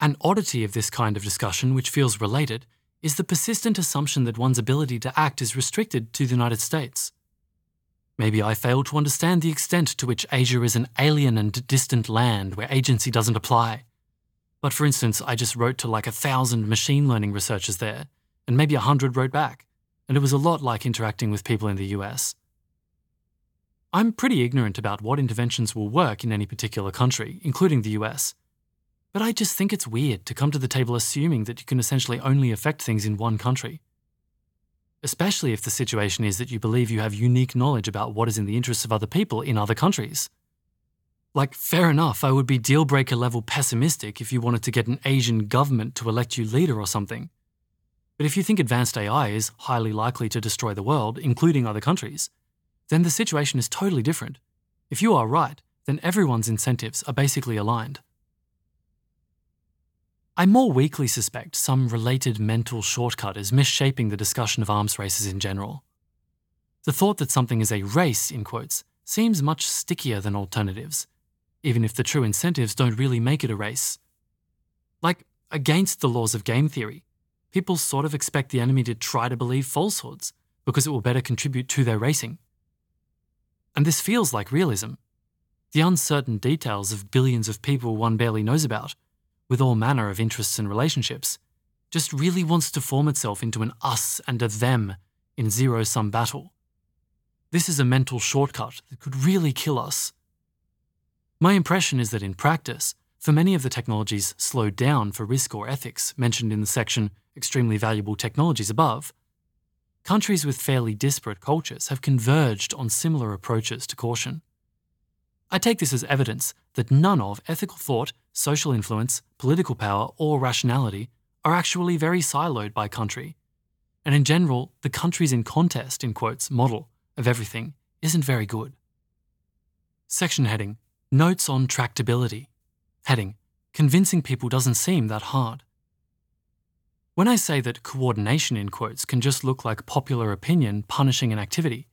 An oddity of this kind of discussion, which feels related, is the persistent assumption that one's ability to act is restricted to the United States. Maybe I fail to understand the extent to which Asia is an alien and distant land where agency doesn't apply. But for instance, I just wrote to like a thousand machine learning researchers there, and maybe a hundred wrote back, and it was a lot like interacting with people in the US. I'm pretty ignorant about what interventions will work in any particular country, including the US. But I just think it's weird to come to the table assuming that you can essentially only affect things in one country especially if the situation is that you believe you have unique knowledge about what is in the interests of other people in other countries. Like, fair enough, I would be deal breaker level pessimistic if you wanted to get an Asian government to elect you leader or something. But if you think advanced AI is highly likely to destroy the world, including other countries, then the situation is totally different. If you are right, then everyone's incentives are basically aligned. I more weakly suspect some related mental shortcut is misshaping the discussion of arms races in general. The thought that something is a race, in quotes, seems much stickier than alternatives, even if the true incentives don't really make it a race. Like, against the laws of game theory, people sort of expect the enemy to try to believe falsehoods because it will better contribute to their racing. And this feels like realism. The uncertain details of billions of people one barely knows about with all manner of interests and relationships, just really wants to form itself into an us and a them in zero sum battle. This is a mental shortcut that could really kill us. My impression is that in practice, for many of the technologies slowed down for risk or ethics mentioned in the section Extremely Valuable Technologies above, countries with fairly disparate cultures have converged on similar approaches to caution. I take this as evidence that none of ethical thought, social influence, political power, or rationality are actually very siloed by country. And in general, the countries in contest, in quotes, model of everything isn't very good. Section heading Notes on tractability. Heading Convincing people doesn't seem that hard. When I say that coordination in quotes can just look like popular opinion punishing an activity,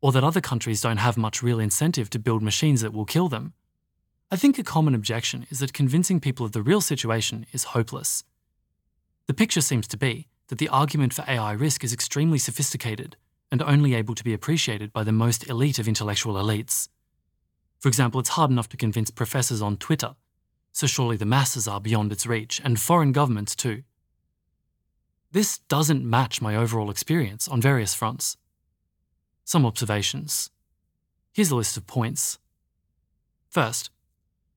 or that other countries don't have much real incentive to build machines that will kill them, I think a common objection is that convincing people of the real situation is hopeless. The picture seems to be that the argument for AI risk is extremely sophisticated and only able to be appreciated by the most elite of intellectual elites. For example, it's hard enough to convince professors on Twitter, so surely the masses are beyond its reach, and foreign governments too. This doesn't match my overall experience on various fronts. Some observations. Here's a list of points. First,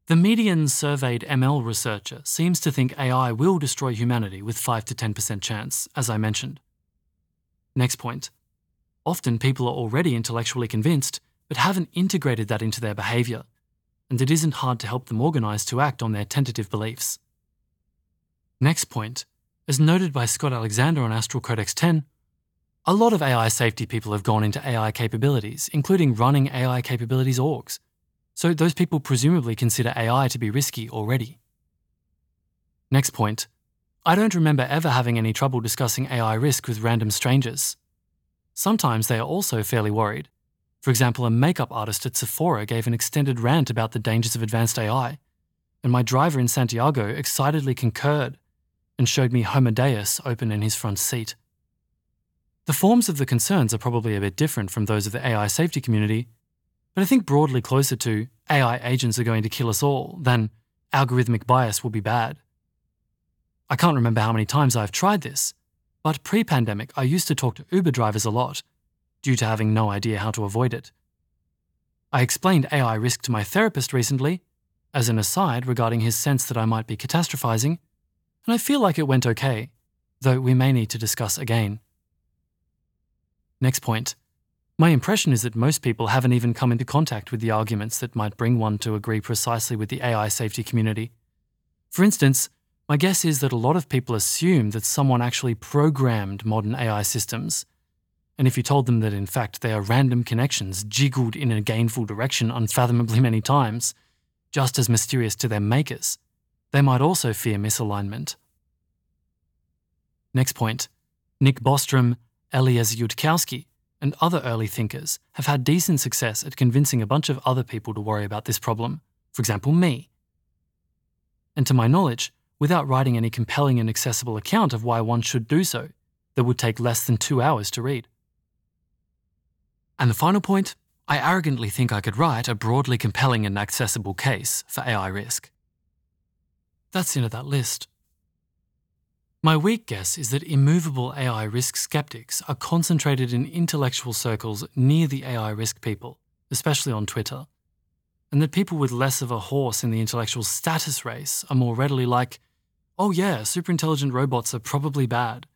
the median surveyed ML researcher seems to think AI will destroy humanity with 5 to 10% chance, as I mentioned. Next point. Often people are already intellectually convinced, but haven't integrated that into their behaviour, and it isn't hard to help them organise to act on their tentative beliefs. Next point. As noted by Scott Alexander on Astral Codex 10, a lot of AI safety people have gone into AI capabilities, including running AI capabilities orgs. So those people presumably consider AI to be risky already. Next point. I don't remember ever having any trouble discussing AI risk with random strangers. Sometimes they are also fairly worried. For example, a makeup artist at Sephora gave an extended rant about the dangers of advanced AI, and my driver in Santiago excitedly concurred and showed me Homo Deus open in his front seat. The forms of the concerns are probably a bit different from those of the AI safety community, but I think broadly closer to AI agents are going to kill us all than algorithmic bias will be bad. I can't remember how many times I've tried this, but pre pandemic I used to talk to Uber drivers a lot, due to having no idea how to avoid it. I explained AI risk to my therapist recently, as an aside regarding his sense that I might be catastrophizing, and I feel like it went okay, though we may need to discuss again. Next point. My impression is that most people haven't even come into contact with the arguments that might bring one to agree precisely with the AI safety community. For instance, my guess is that a lot of people assume that someone actually programmed modern AI systems. And if you told them that in fact they are random connections jiggled in a gainful direction unfathomably many times, just as mysterious to their makers, they might also fear misalignment. Next point Nick Bostrom, Eliezer Yudkowsky, and other early thinkers have had decent success at convincing a bunch of other people to worry about this problem, for example, me. And to my knowledge, without writing any compelling and accessible account of why one should do so, that would take less than two hours to read. And the final point I arrogantly think I could write a broadly compelling and accessible case for AI risk. That's into that list. My weak guess is that immovable AI risk skeptics are concentrated in intellectual circles near the AI risk people, especially on Twitter, and that people with less of a horse in the intellectual status race are more readily like, oh yeah, superintelligent robots are probably bad.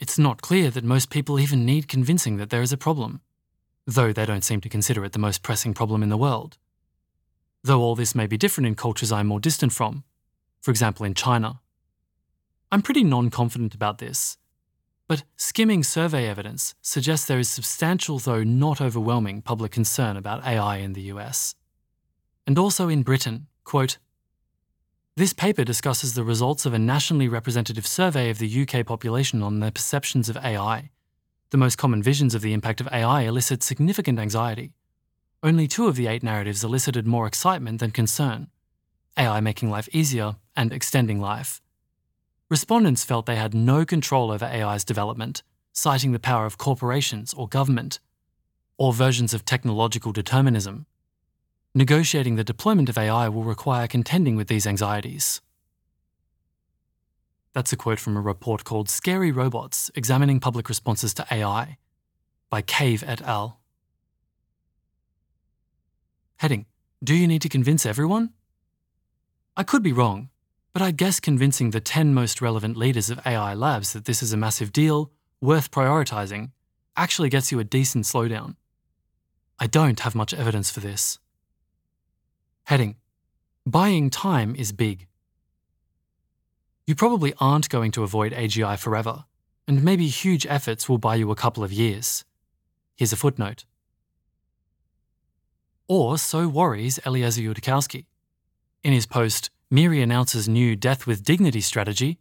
It's not clear that most people even need convincing that there is a problem, though they don't seem to consider it the most pressing problem in the world though all this may be different in cultures I'm more distant from, for example in China. I'm pretty non confident about this, but skimming survey evidence suggests there is substantial, though not overwhelming, public concern about AI in the US. And also in Britain, quote, this paper discusses the results of a nationally representative survey of the UK population on their perceptions of AI. The most common visions of the impact of AI elicit significant anxiety, only two of the eight narratives elicited more excitement than concern AI making life easier and extending life. Respondents felt they had no control over AI's development, citing the power of corporations or government, or versions of technological determinism. Negotiating the deployment of AI will require contending with these anxieties. That's a quote from a report called Scary Robots Examining Public Responses to AI by Cave et al. Heading Do you need to convince everyone? I could be wrong, but I'd guess convincing the 10 most relevant leaders of AI labs that this is a massive deal, worth prioritising, actually gets you a decent slowdown. I don't have much evidence for this. Heading Buying time is big. You probably aren't going to avoid AGI forever, and maybe huge efforts will buy you a couple of years. Here's a footnote. Or so worries Eliezer Yudkowsky. In his post, MIRI announces new Death with Dignity strategy,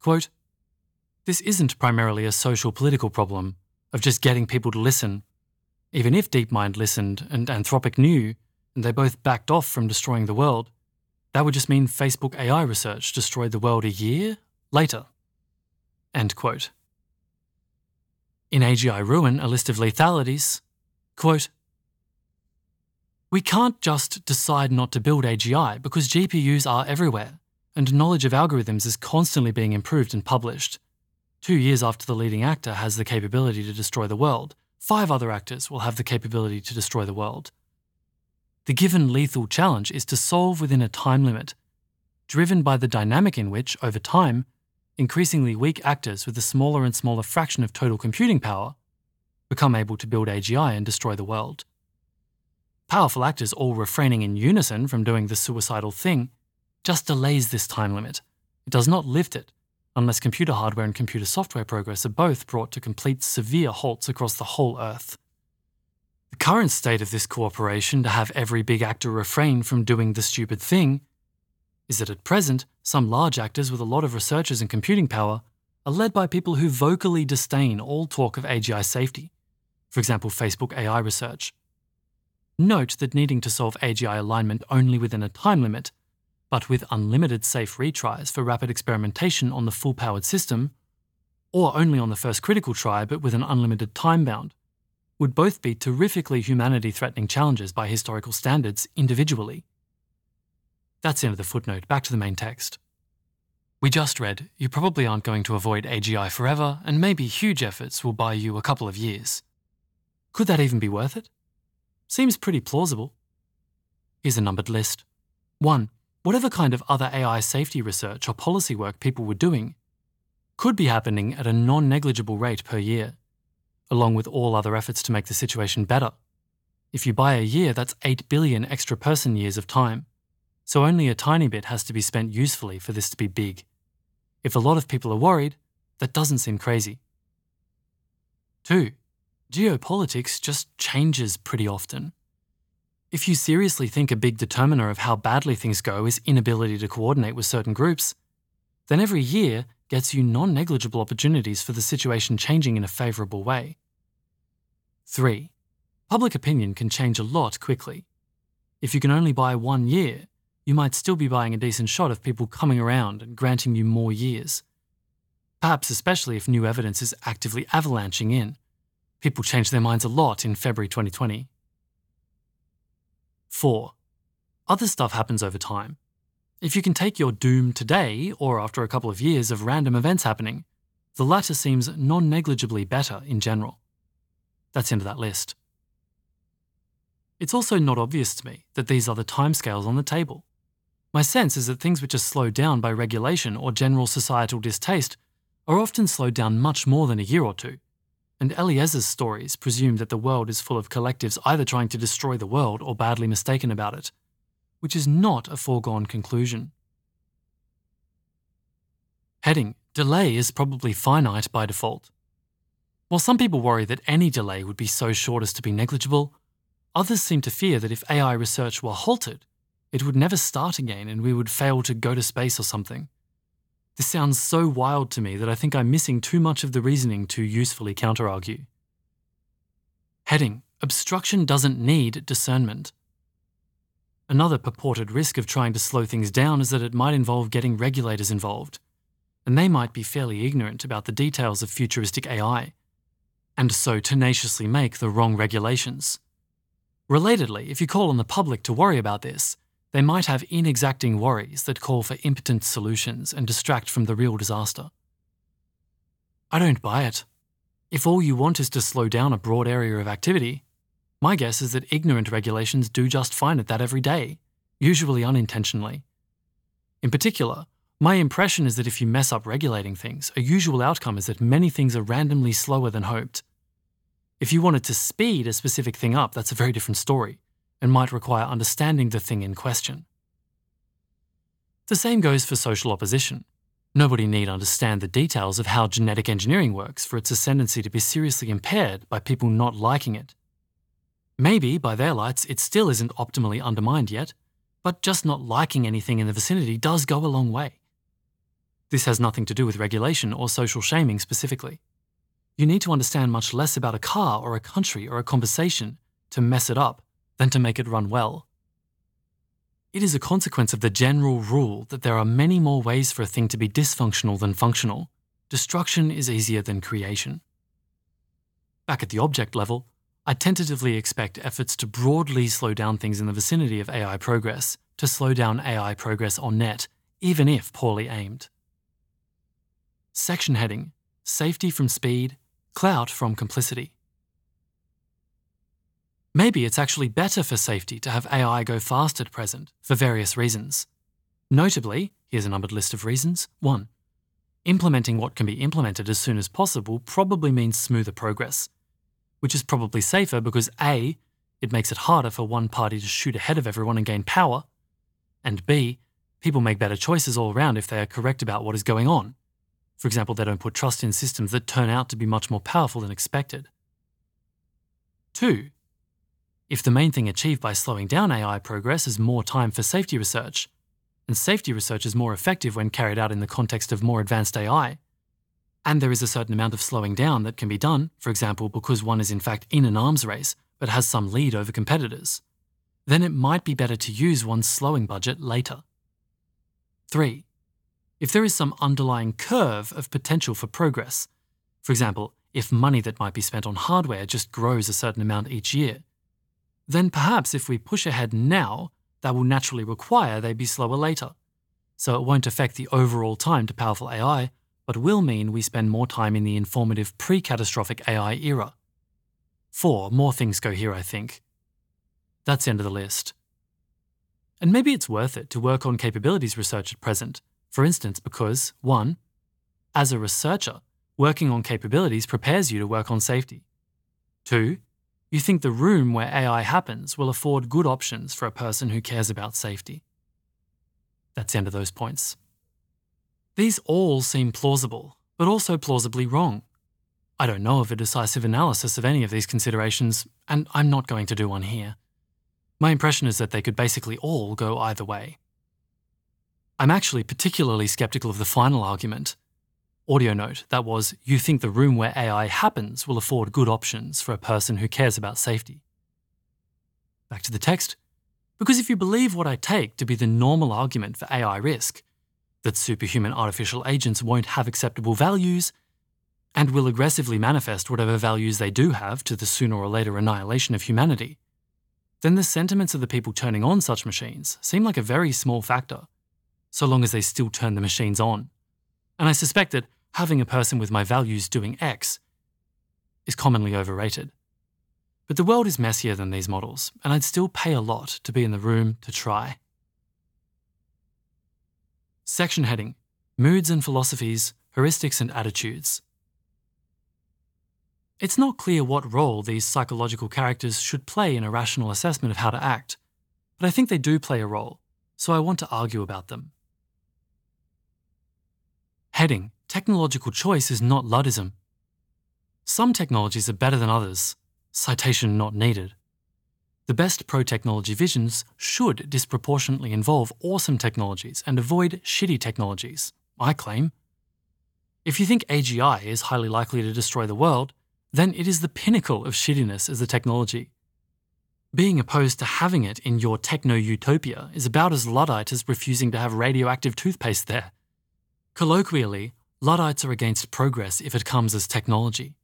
quote, This isn't primarily a social political problem of just getting people to listen. Even if DeepMind listened and Anthropic knew, and they both backed off from destroying the world, that would just mean Facebook AI research destroyed the world a year later. End quote. In AGI Ruin, a list of lethalities, quote, we can't just decide not to build AGI because GPUs are everywhere, and knowledge of algorithms is constantly being improved and published. Two years after the leading actor has the capability to destroy the world, five other actors will have the capability to destroy the world. The given lethal challenge is to solve within a time limit, driven by the dynamic in which, over time, increasingly weak actors with a smaller and smaller fraction of total computing power become able to build AGI and destroy the world. Powerful actors all refraining in unison from doing the suicidal thing just delays this time limit. It does not lift it, unless computer hardware and computer software progress are both brought to complete severe halts across the whole Earth. The current state of this cooperation to have every big actor refrain from doing the stupid thing is that at present, some large actors with a lot of researchers and computing power are led by people who vocally disdain all talk of AGI safety, for example, Facebook AI research. Note that needing to solve AGI alignment only within a time limit, but with unlimited safe retries for rapid experimentation on the full powered system, or only on the first critical try but with an unlimited time bound, would both be terrifically humanity threatening challenges by historical standards individually. That's the end of the footnote. Back to the main text. We just read, you probably aren't going to avoid AGI forever, and maybe huge efforts will buy you a couple of years. Could that even be worth it? Seems pretty plausible. Here's a numbered list. 1. Whatever kind of other AI safety research or policy work people were doing could be happening at a non negligible rate per year, along with all other efforts to make the situation better. If you buy a year, that's 8 billion extra person years of time, so only a tiny bit has to be spent usefully for this to be big. If a lot of people are worried, that doesn't seem crazy. 2 geopolitics just changes pretty often. If you seriously think a big determiner of how badly things go is inability to coordinate with certain groups, then every year gets you non negligible opportunities for the situation changing in a favourable way. 3. Public opinion can change a lot quickly. If you can only buy one year, you might still be buying a decent shot of people coming around and granting you more years. Perhaps especially if new evidence is actively avalanching in People changed their minds a lot in February 2020. 4. Other stuff happens over time. If you can take your doom today or after a couple of years of random events happening, the latter seems non negligibly better in general. That's into that list. It's also not obvious to me that these are the timescales on the table. My sense is that things which are slowed down by regulation or general societal distaste are often slowed down much more than a year or two and Eliezer's stories presume that the world is full of collectives either trying to destroy the world or badly mistaken about it, which is not a foregone conclusion. Heading Delay is probably finite by default. While some people worry that any delay would be so short as to be negligible, others seem to fear that if AI research were halted, it would never start again and we would fail to go to space or something. This sounds so wild to me that I think I'm missing too much of the reasoning to usefully counterargue. Heading Obstruction doesn't need discernment. Another purported risk of trying to slow things down is that it might involve getting regulators involved, and they might be fairly ignorant about the details of futuristic AI, and so tenaciously make the wrong regulations. Relatedly, if you call on the public to worry about this, they might have inexacting worries that call for impotent solutions and distract from the real disaster. I don't buy it. If all you want is to slow down a broad area of activity, my guess is that ignorant regulations do just fine at that every day, usually unintentionally. In particular, my impression is that if you mess up regulating things, a usual outcome is that many things are randomly slower than hoped. If you wanted to speed a specific thing up, that's a very different story and might require understanding the thing in question. The same goes for social opposition. Nobody need understand the details of how genetic engineering works for its ascendancy to be seriously impaired by people not liking it. Maybe, by their lights, it still isn't optimally undermined yet, but just not liking anything in the vicinity does go a long way. This has nothing to do with regulation or social shaming specifically. You need to understand much less about a car or a country or a conversation to mess it up than to make it run well. It is a consequence of the general rule that there are many more ways for a thing to be dysfunctional than functional. Destruction is easier than creation. Back at the object level, I tentatively expect efforts to broadly slow down things in the vicinity of AI progress to slow down AI progress on net, even if poorly aimed. Section heading Safety from Speed, Clout from Complicity. Maybe it's actually better for safety to have AI go fast at present, for various reasons. Notably, here's a numbered list of reasons. 1. Implementing what can be implemented as soon as possible probably means smoother progress, which is probably safer because A, it makes it harder for one party to shoot ahead of everyone and gain power, and B, people make better choices all around if they are correct about what is going on. For example, they don't put trust in systems that turn out to be much more powerful than expected. 2. If the main thing achieved by slowing down AI progress is more time for safety research, and safety research is more effective when carried out in the context of more advanced AI, and there is a certain amount of slowing down that can be done, for example, because one is in fact in an arms race but has some lead over competitors, then it might be better to use one's slowing budget later. 3. If there is some underlying curve of potential for progress, for example, if money that might be spent on hardware just grows a certain amount each year, then perhaps if we push ahead now, that will naturally require they be slower later. So it won't affect the overall time to powerful AI, but will mean we spend more time in the informative pre catastrophic AI era. Four, more things go here, I think. That's the end of the list. And maybe it's worth it to work on capabilities research at present, for instance, because 1. As a researcher, working on capabilities prepares you to work on safety. 2 you think the room where AI happens will afford good options for a person who cares about safety. That's the end of those points. These all seem plausible, but also plausibly wrong. I don't know of a decisive analysis of any of these considerations, and I'm not going to do one here. My impression is that they could basically all go either way. I'm actually particularly skeptical of the final argument Audio note that was, you think the room where AI happens will afford good options for a person who cares about safety. Back to the text. Because if you believe what I take to be the normal argument for AI risk, that superhuman artificial agents won't have acceptable values, and will aggressively manifest whatever values they do have to the sooner or later annihilation of humanity, then the sentiments of the people turning on such machines seem like a very small factor, so long as they still turn the machines on. And I suspect that having a person with my values doing X is commonly overrated. But the world is messier than these models, and I'd still pay a lot to be in the room to try. Section heading Moods and Philosophies, Heuristics and Attitudes. It's not clear what role these psychological characters should play in a rational assessment of how to act, but I think they do play a role, so I want to argue about them. Heading Technological choice is not Luddism. Some technologies are better than others, citation not needed. The best pro technology visions should disproportionately involve awesome technologies and avoid shitty technologies, I claim. If you think AGI is highly likely to destroy the world, then it is the pinnacle of shittiness as a technology. Being opposed to having it in your techno utopia is about as Luddite as refusing to have radioactive toothpaste there. Colloquially, Luddites are against progress if it comes as technology.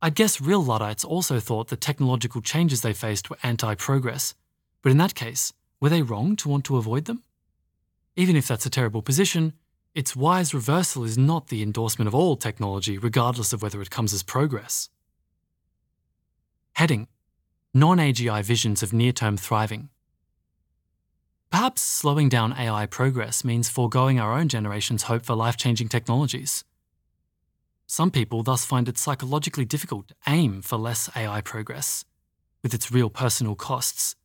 I'd guess real Luddites also thought the technological changes they faced were anti progress, but in that case, were they wrong to want to avoid them? Even if that's a terrible position, its wise reversal is not the endorsement of all technology, regardless of whether it comes as progress. Heading Non AGI visions of near term thriving. Perhaps slowing down AI progress means foregoing our own generation's hope for life changing technologies. Some people thus find it psychologically difficult to aim for less AI progress, with its real personal costs,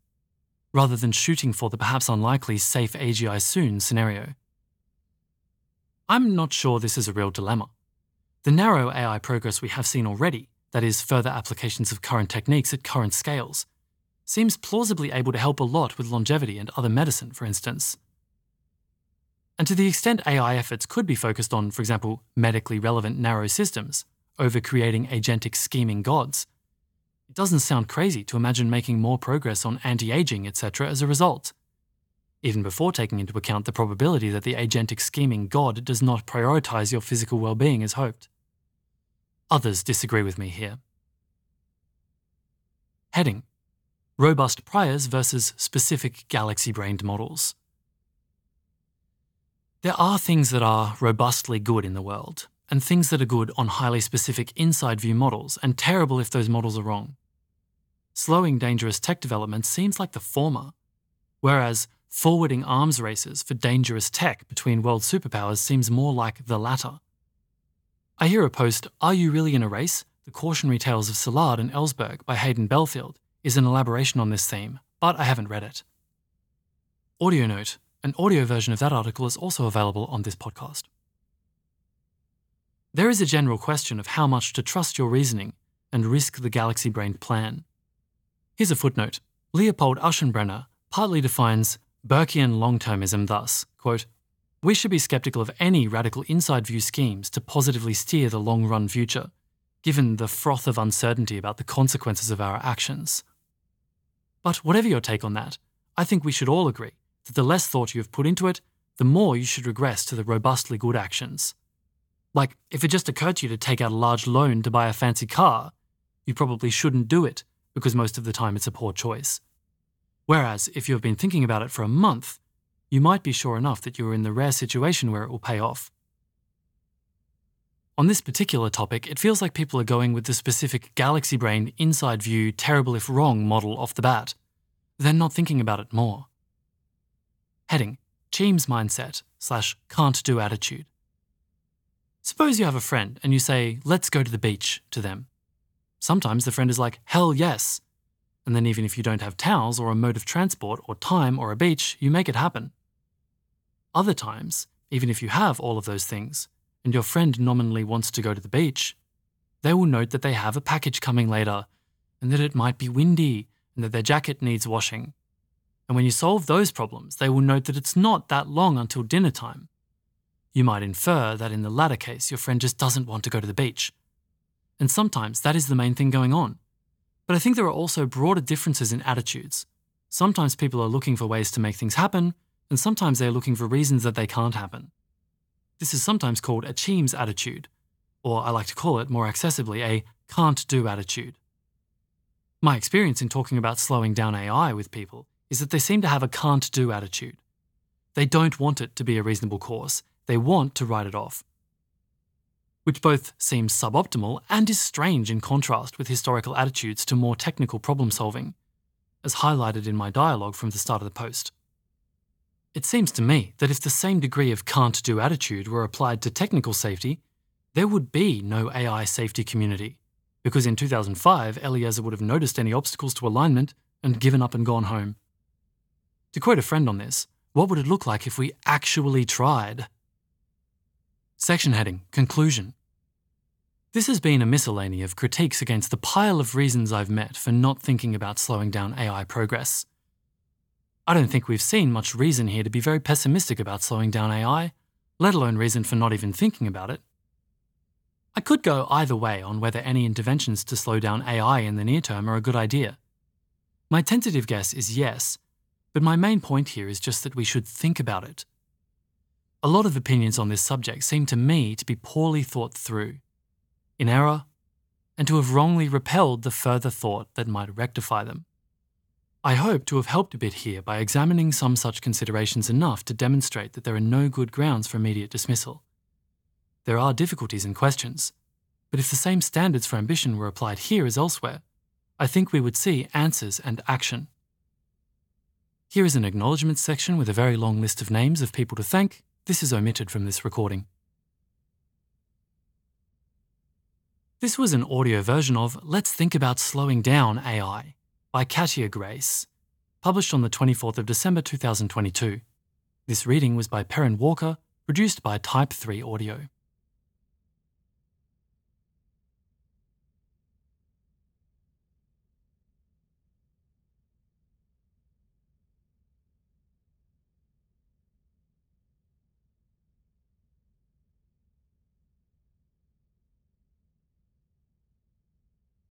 rather than shooting for the perhaps unlikely safe AGI soon scenario. I'm not sure this is a real dilemma. The narrow AI progress we have seen already that is, further applications of current techniques at current scales, seems plausibly able to help a lot with longevity and other medicine, for instance. And to the extent AI efforts could be focused on, for example, medically relevant narrow systems, over creating agentic scheming gods, it doesn't sound crazy to imagine making more progress on anti aging, etc., as a result. Even before taking into account the probability that the agentic scheming god does not prioritize your physical well being as hoped. Others disagree with me here. Heading Robust priors versus specific galaxy brained models. There are things that are robustly good in the world, and things that are good on highly specific inside view models, and terrible if those models are wrong. Slowing dangerous tech development seems like the former, whereas forwarding arms races for dangerous tech between world superpowers seems more like the latter. I hear a post, Are You Really in a Race? The Cautionary Tales of Szilard and Ellsberg by Haydn Belfield is an elaboration on this theme, but I haven't read it. Audio note an audio version of that article is also available on this podcast. There is a general question of how much to trust your reasoning and risk the galaxy brained plan. Here's a footnote Leopold Aschenbrenner partly defines Burkean long termism thus quote, we should be skeptical of any radical inside view schemes to positively steer the long run future, given the froth of uncertainty about the consequences of our actions. But whatever your take on that, I think we should all agree that the less thought you have put into it, the more you should regress to the robustly good actions. Like, if it just occurred to you to take out a large loan to buy a fancy car, you probably shouldn't do it because most of the time it's a poor choice. Whereas, if you have been thinking about it for a month, you might be sure enough that you are in the rare situation where it will pay off. On this particular topic, it feels like people are going with the specific galaxy brain inside view, terrible if wrong model off the bat, then not thinking about it more. Heading Cheems mindset slash can't do attitude. Suppose you have a friend and you say, let's go to the beach to them. Sometimes the friend is like, hell yes. And then, even if you don't have towels or a mode of transport or time or a beach, you make it happen. Other times, even if you have all of those things, and your friend nominally wants to go to the beach, they will note that they have a package coming later, and that it might be windy, and that their jacket needs washing. And when you solve those problems, they will note that it's not that long until dinner time. You might infer that in the latter case, your friend just doesn't want to go to the beach. And sometimes that is the main thing going on. But I think there are also broader differences in attitudes. Sometimes people are looking for ways to make things happen, and sometimes they are looking for reasons that they can't happen. This is sometimes called a Cheems attitude, or I like to call it more accessibly a can't do attitude. My experience in talking about slowing down AI with people is that they seem to have a can't do attitude. They don't want it to be a reasonable course, they want to write it off. Which both seems suboptimal and is strange in contrast with historical attitudes to more technical problem solving, as highlighted in my dialogue from the start of the post. It seems to me that if the same degree of can't do attitude were applied to technical safety, there would be no AI safety community, because in 2005, Eliezer would have noticed any obstacles to alignment and given up and gone home. To quote a friend on this, what would it look like if we actually tried? Section heading Conclusion. This has been a miscellany of critiques against the pile of reasons I've met for not thinking about slowing down AI progress. I don't think we've seen much reason here to be very pessimistic about slowing down AI, let alone reason for not even thinking about it. I could go either way on whether any interventions to slow down AI in the near term are a good idea. My tentative guess is yes, but my main point here is just that we should think about it. A lot of opinions on this subject seem to me to be poorly thought through, in error, and to have wrongly repelled the further thought that might rectify them. I hope to have helped a bit here by examining some such considerations enough to demonstrate that there are no good grounds for immediate dismissal. There are difficulties and questions, but if the same standards for ambition were applied here as elsewhere, I think we would see answers and action. Here is an acknowledgement section with a very long list of names of people to thank. This is omitted from this recording. This was an audio version of Let's Think About Slowing Down AI by Katja Grace, published on the 24th of December 2022. This reading was by Perrin Walker, produced by Type 3 Audio.